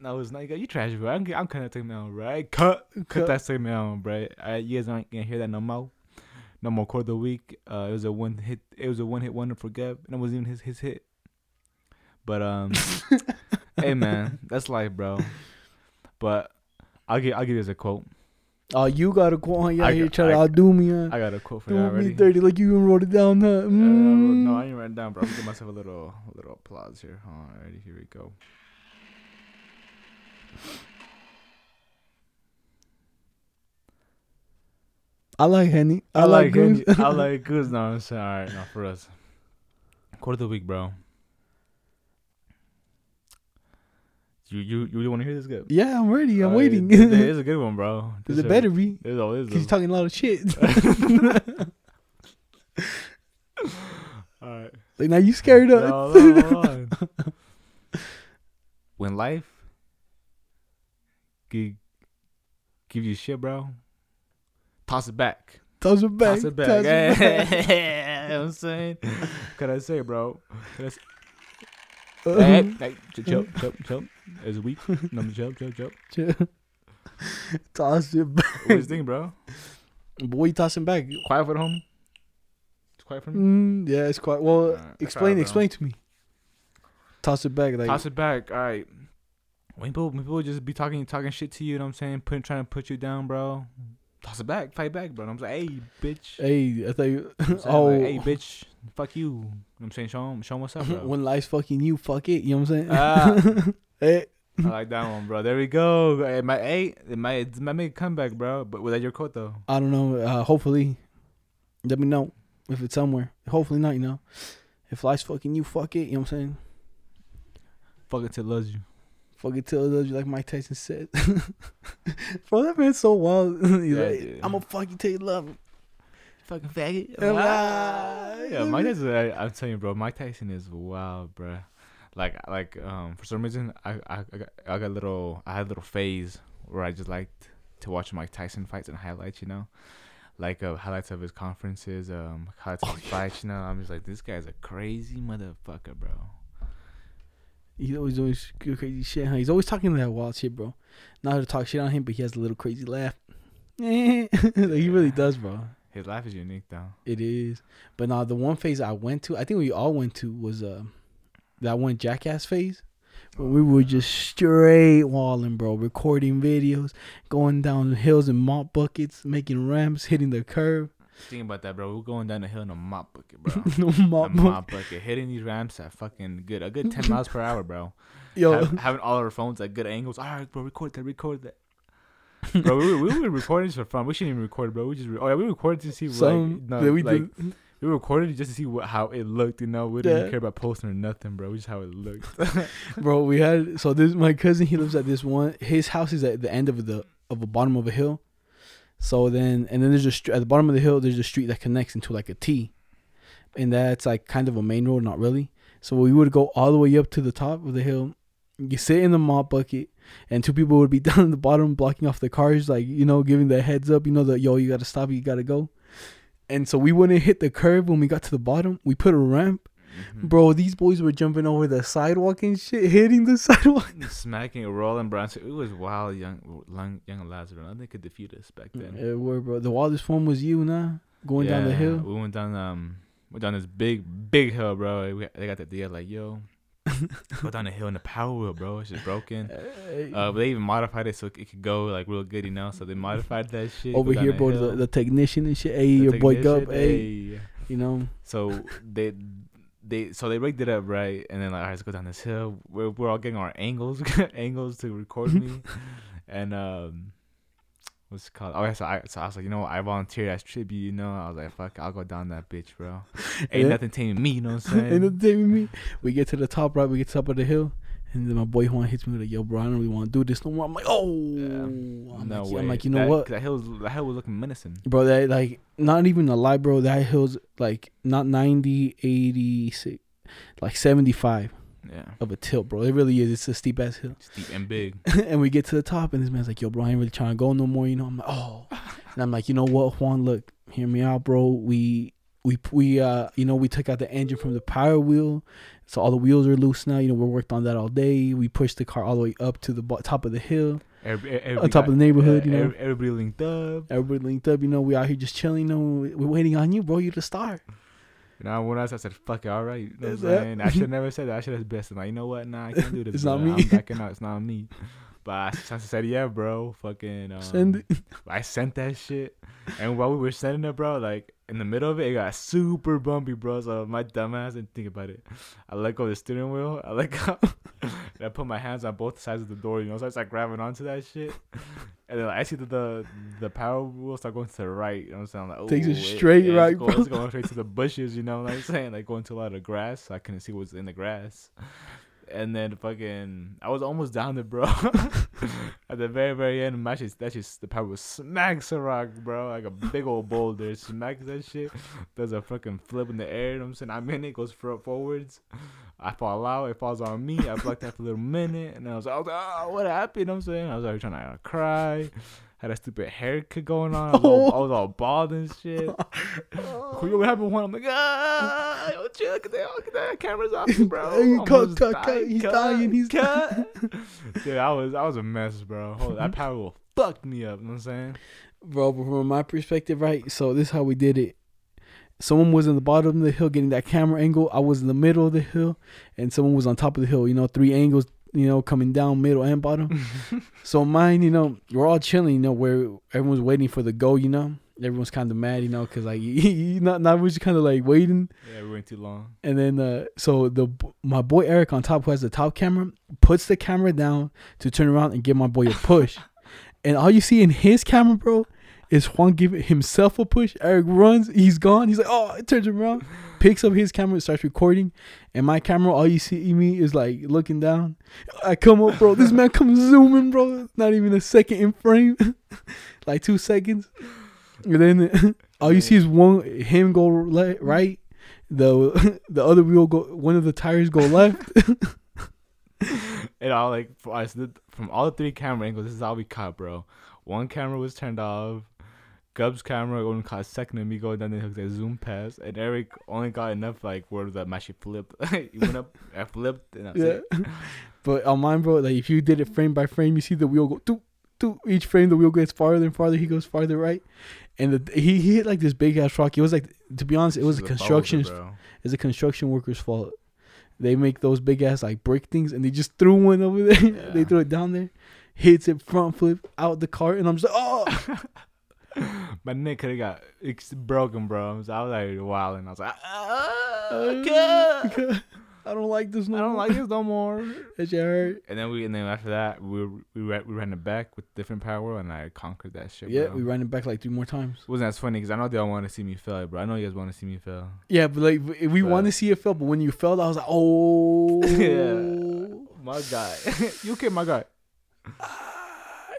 No, it's not. You, got, you trash, bro. I'm, I'm cutting that segment out, right? Cut, cut, Cut. that segment out, bro. You guys aren't gonna hear that no more. No more quarter of the week. Uh, it was a one hit. It was a one hit wonder for Geb, and it wasn't even his his hit. But um, hey man, that's life, bro. But I'll give I'll give you as a quote. Oh, you got to go on. I here trying to I- outdo me, huh? I got a quote for Do you me already. dirty like you even wrote it down, huh? Uh, I didn't write I ain't writing down, bro. I'm gonna give myself a little a little applause here. Alrighty, here we go. I like Henny. I, I like like Goose. I like goose. No, I'm saying, all right, no, for us. Quarter of the week, bro. You you you want to hear this good? yeah, I'm ready. I'm right, waiting. th- It's a good one, bro. This it better be. It's always. You're talking a lot of shit. All right. like now you scared No, up. no, when life give, give you shit, bro, toss it back. Toss it back. Toss it back. Toss it back. you know what I'm saying? Can I say, bro? Can I say, Uh, hey, hey, chill, chill, chill, chill. It's a week. No, chill, chill, chill. Toss it back. What do you think, bro? Boy, you tossing back. Quiet for the homie. It's quiet for me. Mm, yeah, it's quite. Well, Alright, I explain. Explain to me. Toss it back. Like Toss it back. All right. When people, when people just be talking, talking shit to you, you know what I'm saying? Putting, trying to put you down, bro. Toss it back, fight back, bro. And I'm like, hey, bitch. Hey, I thought you. You know what I'm saying? oh, Like, hey, bitch. Fuck you. You know what I'm saying? Show him, show him what's up, bro. when life's fucking you, fuck it. You know what I'm saying? Ah. hey, I like that one, bro. There we go. It might, hey, it might, it might make a comeback, bro. But was that your quote though? I don't know. Uh, hopefully, let me know if it's somewhere. Hopefully not. You know, if life's fucking you, fuck it. You know what I'm saying? Fuck it till it loves you. Fuck it till it does you, like Mike Tyson said. Bro, that man's so wild. He's Yeah, like, dude. I'm gonna fucking take love. Fucking faggot. Ah. yeah, Mike Tyson. I, I'm telling you, bro. Mike Tyson is wild, bro. Like, like, um, for some reason, I, I, I got, I got a little, I had a little phase where I just liked to watch Mike Tyson fights and highlights. You know, like uh, highlights of his conferences, um, highlights of Oh, his fights. You know, I'm just like, this guy's a crazy motherfucker, bro. He's always always good crazy shit. Huh? He's always talking that wild shit, bro. Not to talk shit on him, but he has a little crazy laugh. like he really does, bro. His laugh is unique, though. It is. But now the one phase I went to, I think we all went to was uh that one jackass phase. When we were just straight walling, bro, recording videos, going down hills in mop buckets, making ramps, hitting the curve. Think about that, bro. We're going down the hill in a mop bucket, bro. no a mop bucket. mop bucket, hitting these ramps at fucking good, a good ten miles per hour, bro. Yo, Have, having all our phones at good angles. All right, bro, record that, record that. bro, we were, we were recording for fun. We shouldn't even record, bro. We just re- oh yeah, we recorded to see some like no, we like we recorded just to see what how it looked. You know, we didn't Yeah. care about posting or nothing, bro. We just how it looked. bro. We had so this my cousin. He lives at this one. His house is at the end of the of the bottom of a hill. So then and then there's a str- at the bottom of the hill. There's a street that connects into like a T, and that's like kind of a main road, not really. So we would go all the way up to the top of the hill. You sit in the mop bucket, and two people would be down at the bottom blocking off the cars, like you know, giving the heads up. You know that yo, you gotta stop, you gotta go. And so we wouldn't hit the curb when we got to the bottom. We put a ramp, Mhm. Bro, these boys were jumping over the sidewalk and shit, hitting the sidewalk. Smacking, rolling, bro. It was wild, young, young, young lads, bro. Nothing could defeat us back then. Yeah, were, bro. The wildest one was you, nah? Going down the hill. We went down um went down this big big hill, bro. We, they got the deal like, yo, go down the hill in the power wheel, bro. It's just broken. Uh, but they even modified it so it could go like real good, you know. So they modified that shit. over here, bro, the, the technician and shit. Hey, the your boy Gup, hey. hey. You know, So they they so they rigged it up right, and then like, all right, let's go down this hill. We're we're all getting our angles angles to record me, and um, what's it called? Oh, yeah, so I, so I was like, you know what? I volunteered as tribute, you know? I was like, fuck, I'll go down that bitch, bro. Ain't Yeah. nothing taming me, you know what I'm saying? Ain't nothing taming me. We get to the top, right? We get to the top of the hill. And then my boy Juan hits me like, yo, bro, I don't really want to do this no more. I'm like, oh. I'm, no like, way. I'm like, you know that, what? That hill, was, that hill was looking menacing. Bro, that like not even a lie, bro. That hill's like not 90, 86, like 75 Yeah. of a tilt, bro. It really is. It's a steep ass hill. Steep and big. and we get to the top, and this man's like, yo, bro, I ain't really trying to go no more. You know, I'm like, oh. And I'm like, you know what, Juan, look, hear me out, bro. We, we, we, uh, you know, we took out the engine from the power wheel. So all the wheels are loose now. You know, we worked on that all day. We pushed the car all the way up to the bo- top of the hill, on top of the neighborhood, you know. everybody linked up. Everybody linked up. You know, we out here just chilling. You know, we- we're waiting on you, bro. You to start. You know, when I said, I said, fuck it, all right. You know what I'm saying? I should never said that. I should have. I'm like, you know what? Nah, I can't do this. It's not me. I'm backing out. It's not me. But I, I said, yeah, bro. Fucking. Um, Send it. I sent that shit. And while we were sending it, bro, like in the middle of it, it got super bumpy, bro. So my dumbass didn't think about it. I let go of the steering wheel. I let go. and I put my hands on both sides of the door, you know. So I start grabbing onto that shit. And then like, I see that the the power wheel start going to the right. You know what I'm saying? I'm like, Takes it straight it's right, going, bro." It's going straight to the bushes, you know what I'm saying? Like going to a lot of grass. So I couldn't see what's in the grass. And then fucking, I was almost down there, bro. At the very, very end, my shit, that just the power was smacks a rock, bro. Like a big old boulder, smacks that shit. Does a fucking flip in the air. You know I'm saying? I'm in it, goes for, forwards. I fall out. It falls on me. I blocked that for a little minute, and I was, like, oh, what happened? You know I'm saying? I was like trying to uh, cry. Had a stupid haircut going on. I was, all, I was all bald and shit. Yo, what happened when I'm like, ah, yo, chill, get that, get that camera's off, bro. Cut, almost cut, cut. He's dying, he's cut. Dude, I was, I was a mess, bro. Hold, that power will fuck me up. You know what I'm saying? bro. But from my perspective, right? So this is how we did it. Someone was in the bottom of the hill getting that camera angle. I was in the middle of the hill, and someone was on top of the hill. You know, three angles. You know, coming down middle and bottom. so mine, you know, we're all chilling. You know, where everyone's waiting for the go. You know, everyone's kind of mad. You know, because like you not not we're just kind of like waiting. Yeah, we went too long. And then uh so the my boy Eric on top who has the top camera puts the camera down to turn around and give my boy a push. and all you see in his camera, bro, is Juan giving himself a push. Eric runs, he's gone. He's like, oh, it turns around, picks up his camera, starts recording. And my camera, all you see me is like looking down. I come up, bro. This man comes zooming, bro. Not even a second in frame, like two seconds. And then all you see is one him go le- right, the the other wheel go one of the tires go left. And all like for us, the- from all the three camera angles, this is all we caught, bro. One camera was turned off. Gub's camera only caught a second of me going down the hook that zoom past, and Eric only got enough like where that shit flipped. he went up, I flipped, and that's yeah, it. but on mine, bro, like if you did it frame by frame, you see the wheel go do do each frame. The wheel gets farther and farther. He goes farther right, and the, he he hit like this big ass rock. It was like to be honest, it was a This construction. It's a construction worker's fault. They make those big ass like brick things, and they just threw one over there. they Yeah. threw it down there, hits it front flip out the car, and I'm just like, oh. My neck could have got it's broken, bro. So I was like wild, and I was like, ah, Uh, I don't like this no I don't more. like this no more. That shit hurt. And then we, and then after that, we were, we ran, we ran it back with different power, and I conquered that shit. Yeah, bro. we ran it back like three more times. wasn't as funny because I know they all want to see me fail, bro. I know you guys want to see me fail. Yeah, but like we- we want to see it fail, but when you failed, I was like, oh, Yeah. My guy, you okay, my guy?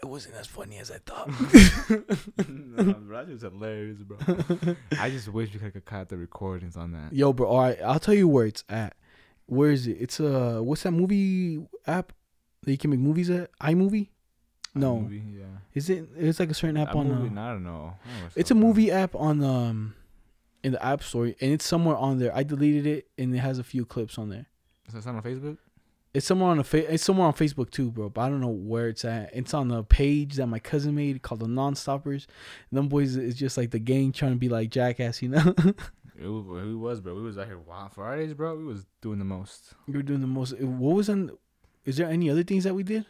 It wasn't as funny as I thought. no, bro, was hilarious, bro. I just wish we could have caught the recordings on that. Yo, bro, all right, I'll tell you where it's at. Where is it? It's uh, what's that movie app that you can make movies at? iMovie? No, movie, yeah. is it? It's like a certain app That on. movie, uh, no, I don't know. I don't it's a up, bro. movie app on um, in the App Store, and it's somewhere on there. I deleted it, and it has a few clips on there. So it's on Facebook. It's somewhere on a fa- it's somewhere on Facebook too, bro. But I don't know where it's at. It's on the page that my cousin made called the Non-Stoppers. And them boys is just like the gang trying to be like jackass, you know. It was, we was, bro. We was out here wild Fridays, bro. We was doing the most. we were doing the most. What was on? Is there any other things that we did?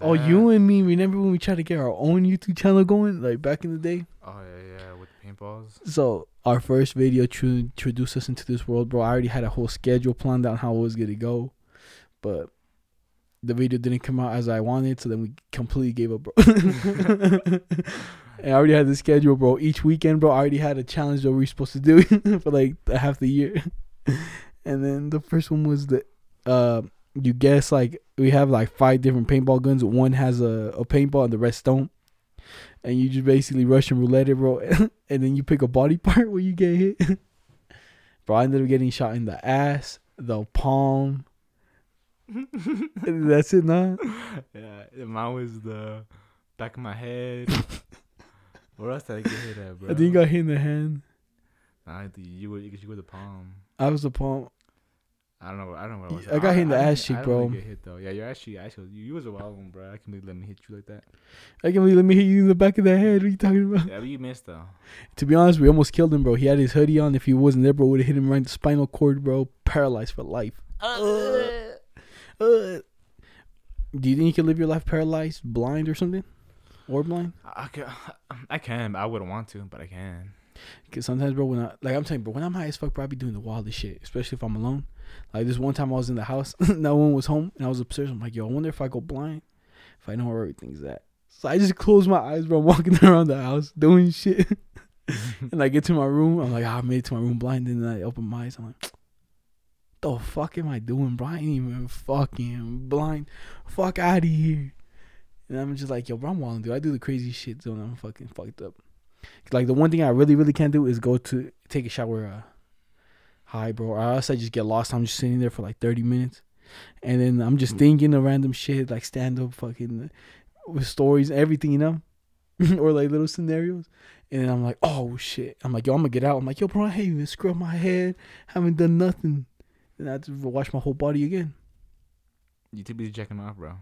Oh, you and me. Remember when we tried to get our own YouTube channel going, like back in the day? Oh yeah, yeah, with the paintballs. So our first video to introduce us into this world, bro. I already had a whole schedule planned out how it was gonna go, but the video didn't come out as I wanted, so then we completely gave up, bro. and I already had the schedule, bro. Each weekend, bro, I already had a challenge that we were supposed to do for like half the year. and then the first one was the uh you guess like we have like five different paintball guns. One has a, a paintball and the rest don't. And you just basically Russian roulette it, bro. and then you pick a body part where you get hit. bro, I ended up getting shot in the ass, the palm. That's it, nah. Yeah, mine was the back of my head. Where else did I get hit at, bro? I think you got hit in the hand. Nah, I think you were you were the palm. I was the palm. I don't know. I don't know. What I, was. I got hit in the I, ass I, cheek, I bro. Really get hit though. Yeah, you're actually actually you, you was a wild one, bro. I can't believe let me hit you like that. I can't believe let me hit you in the back of the head. What are you talking about? Yeah, but you missed though. To be honest, we almost killed him, bro. He had his hoodie on. If he wasn't there, bro, would have hit him right in the spinal cord, bro. Paralyzed for life. Uh, uh. Do you think you can live your life paralyzed, blind, or something, or blind? I, I can. I can. But I wouldn't want to, but I can. Cause sometimes, bro, when I like I'm telling you, bro, when I'm high as fuck, bro, I be doing the wildest shit, especially if I'm alone. Like this one time I was in the house, no one was home, and I was upstairs. I'm like, yo, I wonder if I go blind, if I know where everything's at. So I just close my eyes, bro. I'm walking around the house doing shit, and I get to my room. I'm like, ah, I made it to my room blind, and then I open my eyes. I'm like, the fuck am I doing, bro? I ain't even fucking blind. Fuck out of here. And I'm just like, yo, bro, I'm wild, dude. I do the crazy shit, so I'm fucking fucked up. Like the one thing I really, really can't do is go to take a shower uh, high, bro. Or else I just get lost. I'm just sitting there for like 30 minutes, and then I'm just thinking of random shit like stand up, fucking with stories, everything, you know, or like little scenarios. And then I'm like, oh shit. I'm like, yo, I'm gonna get out. I'm like, yo, bro, I haven't even scrubbed my head. Haven't done nothing. And I have to wash my whole body again. You too busy checking off, bro.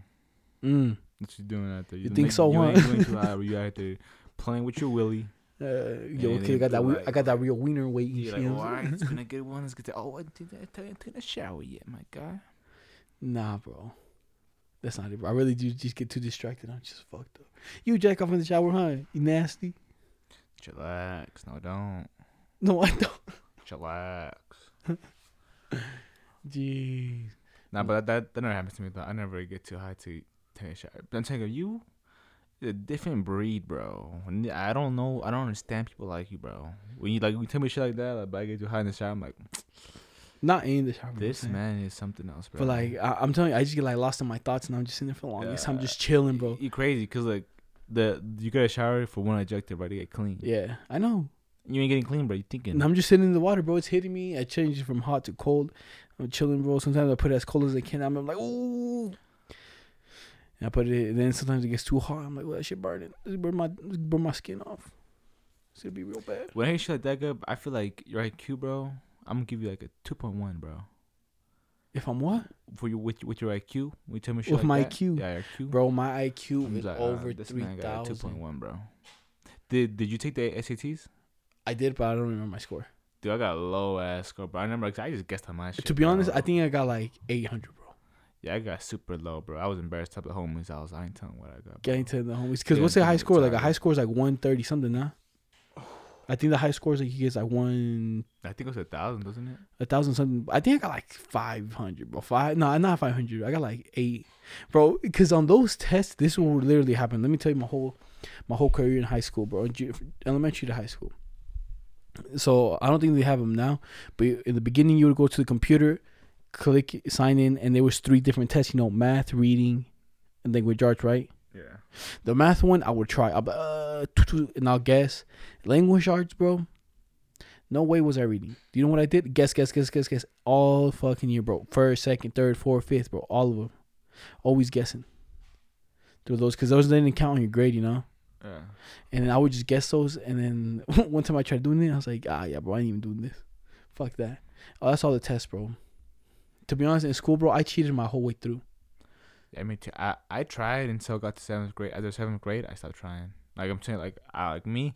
Mm. What you doing out there? You think so, you huh? ain't doing too loud. You out there playing with your willy. Uh, yo, okay, I got that. you're I got that real wiener waiting. You're like, all it's saying? been a good one. Let's get to. Oh, I didn't take a shower yet, my guy. Nah, bro. That's not it, bro. I really do just get too distracted. I'm just fucked up. You jack off in the shower, huh? You nasty? Chillax. No, don't. No, I don't. Chillax. Jeez. Nah, but that that never happens to me though. I never get too high to take a shower. But I'm telling you, you a different breed, bro. I don't know, I don't understand people like you, bro. When you like, when you tell me shit like that, like, but I get too high in the shower, I'm like, Not in the shower. this I'm man is something else, bro. But like, I, I'm telling you, I just get like lost in my thoughts, and I'm just sitting there for the longest. time, Yeah. just chilling, bro. you crazy because like the you get a shower for one objective, right? To get clean. Yeah, I know. You ain't getting clean, bro. You thinking? And I'm just sitting in the water, bro. It's hitting me. I change it from hot to cold. I'm chilling, bro. Sometimes I put it as cold as I can. I'm like, ooh. And I put it. And then sometimes it gets too hot. I'm like, well, that shit burning. Burn my burn my skin off. It's gonna be real bad. When I hear shit like that, good, I feel like your IQ, bro. I'm gonna give you like a two point one, bro. If I'm what, For you with with your IQ, you tell me shit With like my that, IQ? yeah, IQ, bro? My IQ is like, uh, over this three a two point thousand. one, bro. Did Did you take the SATs? I did, but I don't remember my score. Dude, I got a low ass score, bro. I remember I just guessed on my shit. to be honest. I think I got like 800, bro. Yeah, I got super low, bro. I was embarrassed to the homies. I was, I ain't telling what I got. bro. Getting to the homies, because what's the high score? Like a high score is like 130 something, nah. I think the high score is like he gets like one I think it was a thousand, doesn't it? a thousand something. I think I got like five hundred, bro. Five, no, not five hundred. I got like eight, bro. Because on those tests, this will literally happen. Let me tell you my whole, my whole career in high school, bro. Elementary to high school. So I don't think they have them now, but in the beginning, you would go to the computer, click sign in, and there was three different tests. You know, math, reading, and language arts, right? Yeah. The math one I would try. I'll uh, tu- and I'll guess. Language arts, bro. No way was I reading. Do you know what I did? Guess, guess, guess, guess, guess. All fucking year, bro. First, second, third, fourth, fifth, bro. All of them. Always guessing. Through those, because those didn't count on your grade, you know? Yeah. And then I would just guess those. And then one time I tried doing it, I was like, ah, yeah, bro, I ain't even doing this. Fuck that. Oh, that's all the tests, bro. To be honest, in school, bro, I cheated my whole way through. I mean, too. I I tried until I got to seventh grade. After seventh grade, I stopped trying. Like I'm saying, like I, like me,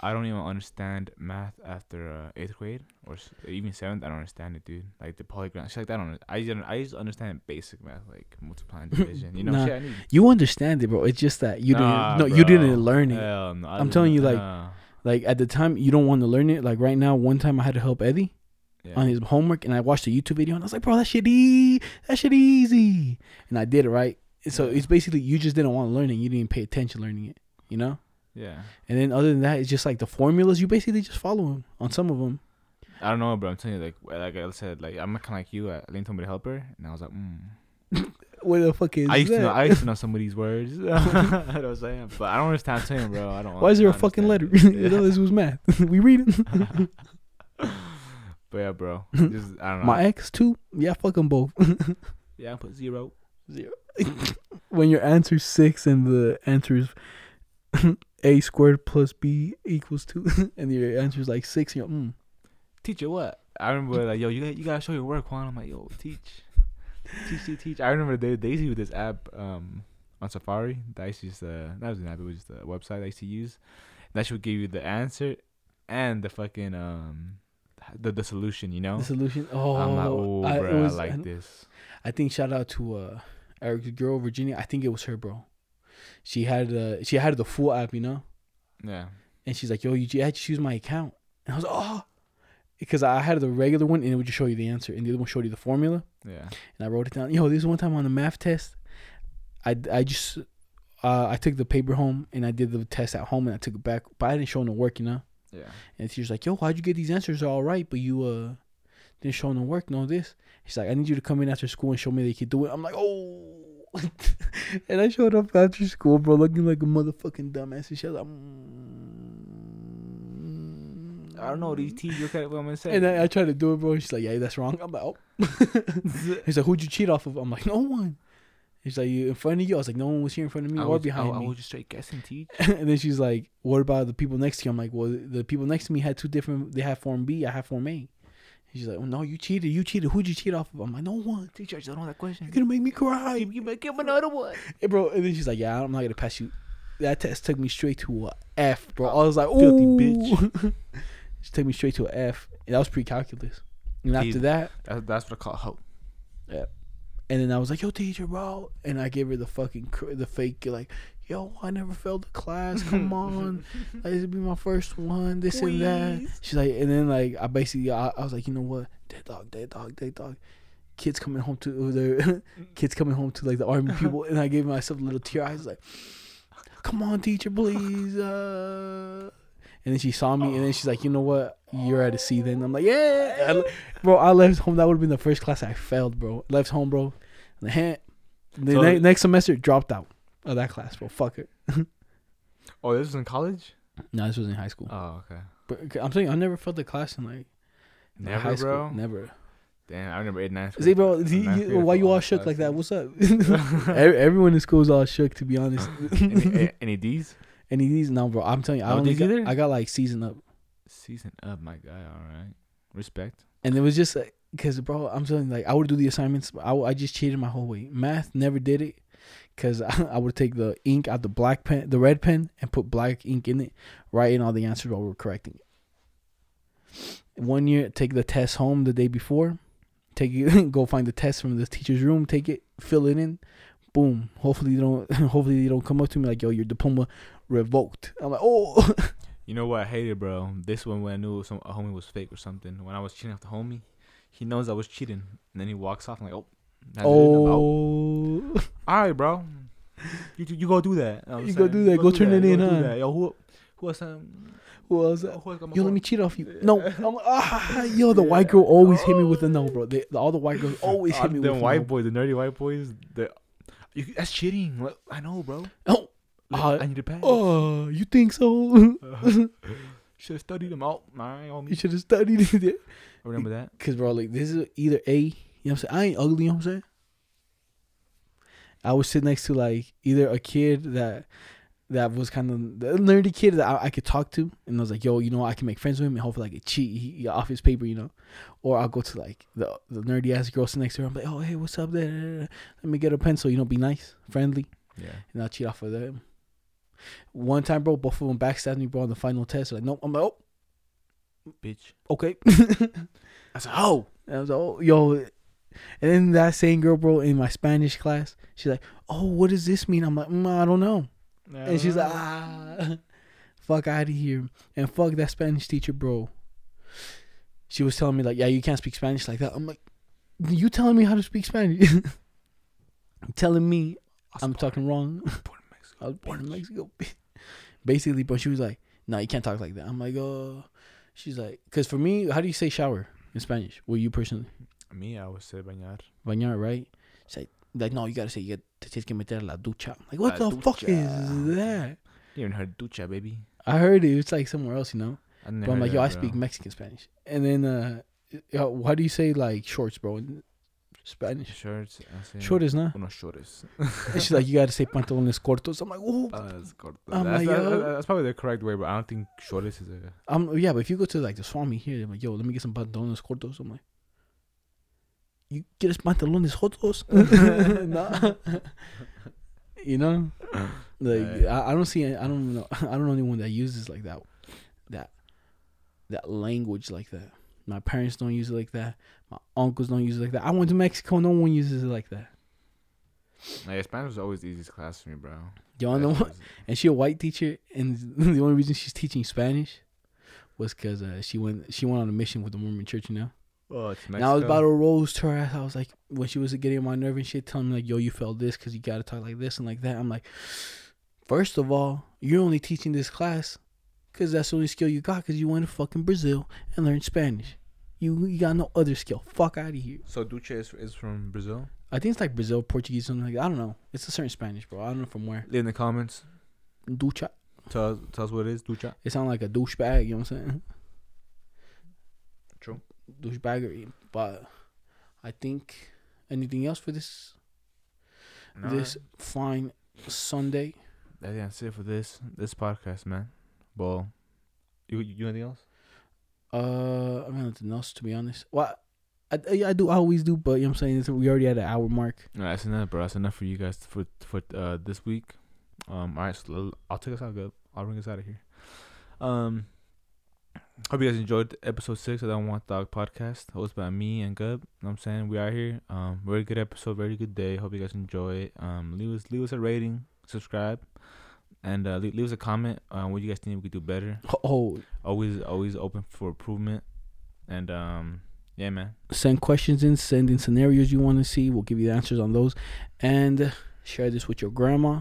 I don't even understand math after uh, eighth grade or s- even seventh. I don't understand it, dude. Like the polygon, shit like that. I don't. I just, I just understand basic math, like multiplying, division. You know, Nah. shit I need. You understand it, bro. It's just that you Nah, didn't. No, you didn't learn it. Hell no, I'm telling you, like, nah. Like at the time, you don't want to learn it. Like right now, one time I had to help Eddie. Yeah. on his homework, and I watched a YouTube video, and I was like, bro, that shit e- that shit easy, and I did it right. So it's basically you just didn't want to learn it, you didn't pay attention learning it, you know. yeah. And then other than that, it's just like the formulas. You basically just follow them on some of them. I don't know, bro. I'm telling you, like, like I said, like I'm kind of like you. Told me to help her, and I was like, mm. What the fuck is I used that? to know. I used to know some of these words. what I'm saying? But I don't understand. You, bro. I don't. Why is there a fucking letter? know, this was math. we read it. But yeah, bro. Just I don't know. My ex too. Yeah, fuck them both. yeah, I put zero. Zero. when your answer's six and the answer is a squared plus b equals two, and your answer's like six, you're mm. Teacher, what? I remember like, yo, you got you gotta show your work, Juan. I'm like, yo, teach, teach, teach, teach. I remember they they used to use this app um on Safari. That I used to use uh, that was an app. It was just a website I used to use. That should give you the answer and the fucking um the the solution. You know. the solution. Oh, I'm like, oh, I, bro, I, like I- this. I think shout out to uh Eric's girl Virginia. I think it was her, bro. She had uh she had the full app, you know, Yeah. and she's like, "Yo, you had to use my account," and I was like, "Oh," because I had the regular one and it would just show you the answer, and the other one showed you the formula. Yeah. and I wrote it down. Yo, this one time on the math test, I, I just uh, I took the paper home and I did the test at home and I took it back, but I didn't show no work, you know. Yeah. And she was like, "Yo, why'd you get these answers all right, but you uh didn't show no work, no this?" She's like, "I need you to come in after school and show me that you can do it." I'm like, "Oh." and I showed up after school, bro, looking like a motherfucking dumbass. And she was like, mm. I don't know. These teach. Look at what I'm gonna say. And I, I tried to do it, bro. She's like, "Yeah, that's wrong." I'm like, "Oh." He's like, "Who'd you cheat off of?" I'm like, "No one." He's like, "You in front of you?" I was like, "No one was here in front of me I or was, behind I, I was just straight guessing, teach. and then she's like, "What about the people next to you?" I'm like, "Well, the people next to me had two different. They had Form B. I had Form A." She's like, oh, "No, you cheated. You cheated. Who'd you cheat off of?" I'm like, "No one." Teacher, I just don't know that question. You're gonna make me cry, You give, give him another one. Hey, bro. And then she's like, "Yeah, I'm not gonna pass you." That test took me straight to a F, bro. I was like, Filthy "Ooh." bitch. she took me straight to a F, and that was pre-calculus. And after that, That's, what I call hope. And then I was like, "Yo, teacher, bro," and I gave her the fucking cr- the fake like, "Yo, I never failed the class. Come on, like, this would be my first one. This and that." She's like, and then like I basically I, I was like, you know what, dead dog, dead dog, dead dog. Kids coming home to their kids coming home to like the army people, and I gave myself a little tear. I was like, "Come on, teacher, please." Uh. And then she saw me, and then she's like, "You know what? You're at a C." Then I'm like, "Yeah, I bro." I left home. That would have been the first class I failed, bro. Left home, bro. And then the So- ne- next semester dropped out of that class, bro. Fuck it. Oh, this was in college. No, this was in high school. Oh, okay. But I'm saying I never failed the class in like Never, high school. bro. Never. Damn, I remember eight nine. See, bro, you- why you all all shook like that? What's up? Everyone in school is all shook, to be honest. any, any D's? Of these? No, bro. I'm telling you, I oh, Ds got, either? I got like season up, Season up, my guy. All right. Respect. and it was just like, cause bro, I'm telling you, like I would do the assignments. but I, I just cheated my whole way. Math never did it, cause I, I would take the ink out the black pen, the red pen, and put black ink in it, write in all the answers while we we're correcting it. One year, take the test home the day before, take it, go find the test from the teacher's room, take it, fill it in, boom. Hopefully you don't, hopefully they don't come up to me like, yo, your diploma revoked. I'm like, oh. You know what I hated, bro? This one when I knew some a homie was fake or something. When I was cheating off the homie, he knows I was cheating, and then he walks off. I'm like, oh, that's it. I'm out. Oh, all right, bro. You you go do that. know what I'm You go do that. Go turn it You in, huh? that. Yo, who who else? Um, who else? who else got my Yo, let me cheat off you. No, I'm ah, yo, the white girl always hit me with a no, bro. They, all the white girls always Uh, hit me the with a white no. boys, the nerdy white boys. The you, that's cheating. I know, bro. Oh, Like, Uh, I need to pass. oh, you think so? Should have studied them out. Nah, you should have studied it. Remember that? Cause bro, like this is either A, you know what I'm saying? I ain't ugly, you know what I'm saying? I would sit next to like either a kid that that was kind of the nerdy kid that I, I could talk to, and I was like, "Yo, you know. I can make friends with him, and hopefully I could cheat he, he- off his paper, you know." Or I'll go to like the the nerdy ass girl sit next to her. I'm like, "Oh, hey, what's up there? Let me get a pencil, you know, be nice, friendly." Yeah. and I'll cheat off of them. One time, bro, both of them backstabbed me, bro, on the final test. Like, nope. I'm like, oh, Bitch. okay. I said, oh. And I was like, oh, yo. And then that same girl, bro, in my Spanish class, she's like, oh, what does this mean? I'm like, mm, I don't know. And she's like, ah, fuck out of here. And fuck that Spanish teacher, bro. She was telling me like, yeah, you can't speak Spanish like that. I'm like, you telling me how to speak Spanish? telling me I'm talking wrong. Born in Mexico. I was born in Mexico. Basically, but she was like, "No, you can't talk like that." I'm like, "Oh," she's like, "Cause for me, how do you say shower in Spanish? Well, you personally, Me, I would say bañar. bañar, right?" She's like, "Like, no, you gotta say you get te tienes que meter la ducha." I'm like, what La the fuck is that? You even heard ducha, baby. I heard it. It's like somewhere else, you know. But I'm like, yo, that, I bro. speak Mexican Spanish. And then, uh, yo, how do you say like shorts, bro? In Spanish. Shorts. Shorts, nah. Unos shorts. And she's like, you gotta say pantalones cortos. I'm like, oh, Uh, that's. I'm that's, like, that's probably the correct way, but I don't think shorts is a. Um, yeah, but if you go to like the Swami here, they're like, yo, let me get some pantalones cortos. I'm like, you get us pantalones cortos? nah. you know, like. I, I don't see, I don't know, I don't know anyone that uses like that, that, that language like that. My parents don't use it like that. My uncles don't use it like that. I went to Mexico, no one uses it like that. Like, Spanish was always the easiest class for me, bro. Wanna know what? And she a white teacher, and the only reason she's teaching Spanish was because uh, she went she went on a mission with the Mormon Church, you know. Oh, it's And I was about to roast her ass. I was like, when she was getting on my nerve and shit, telling me like, "Yo, you felt this because you gotta talk like this and like that." I'm like, first of all, you're only teaching this class because that's the only skill you got because you went to fucking Brazil and learned Spanish. You you got no other skill. Fuck out of here. So ducha is, is from Brazil. I think it's like Brazil, Portuguese, something like that. I don't know. It's a certain Spanish, bro. I don't know from where. Leave in the comments. Ducha. Tell us, tell us what it is. Ducha. It sounds like a douchebag. You know what I'm saying? True. Douchebaggery. Eh, but I think anything else for this No, this fine Sunday. I think that's it for this this podcast, man. Well, you you anything else? Uh, I mean nothing else to be honest. Well, I, I, I do I always do, but you know what I'm saying It's- we already had an hour mark. That's enough, bro. That's enough for you guys for for uh this week. Um, all right, so I'll take us out, good. I'll bring us out of here. Um, hope you guys enjoyed episode six of that One Dog podcast, hosted by me and Gub. You know what I'm saying we are here. Um, very good episode, very good day. Hope you guys enjoy it. Um, leave us leave us a rating, subscribe, and uh, leave, leave us a comment. on what you guys think we could do better. Oh, Always always open for improvement. And um, yeah, man. send questions in, send in scenarios you want to see. We'll give you the answers on those, and share this with your grandma,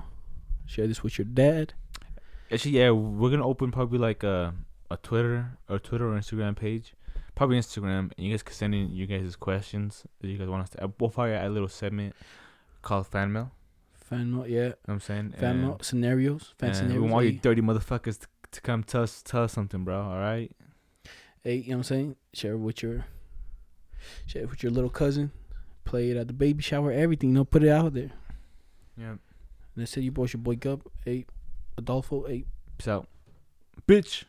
share this with your dad. Actually, yeah, we're gonna open probably like a a Twitter or Twitter or Instagram page, probably Instagram, and you guys can send in you guys' questions that you guys want us to. We'll probably add a little segment called fan mail. Fan mail, yeah, You know what I'm saying? fan mail scenarios, fan scenarios. we want you eh? dirty motherfuckers to, to come tell us tell us something, bro. All right. hey, you know what I'm saying? Share it with your, share it with your little cousin. Play it at the baby shower. Everything, you know, put it out there. Yeah. And I said, you boys your boy Gub, hey, Adolfo, hey. Peace out, bitch.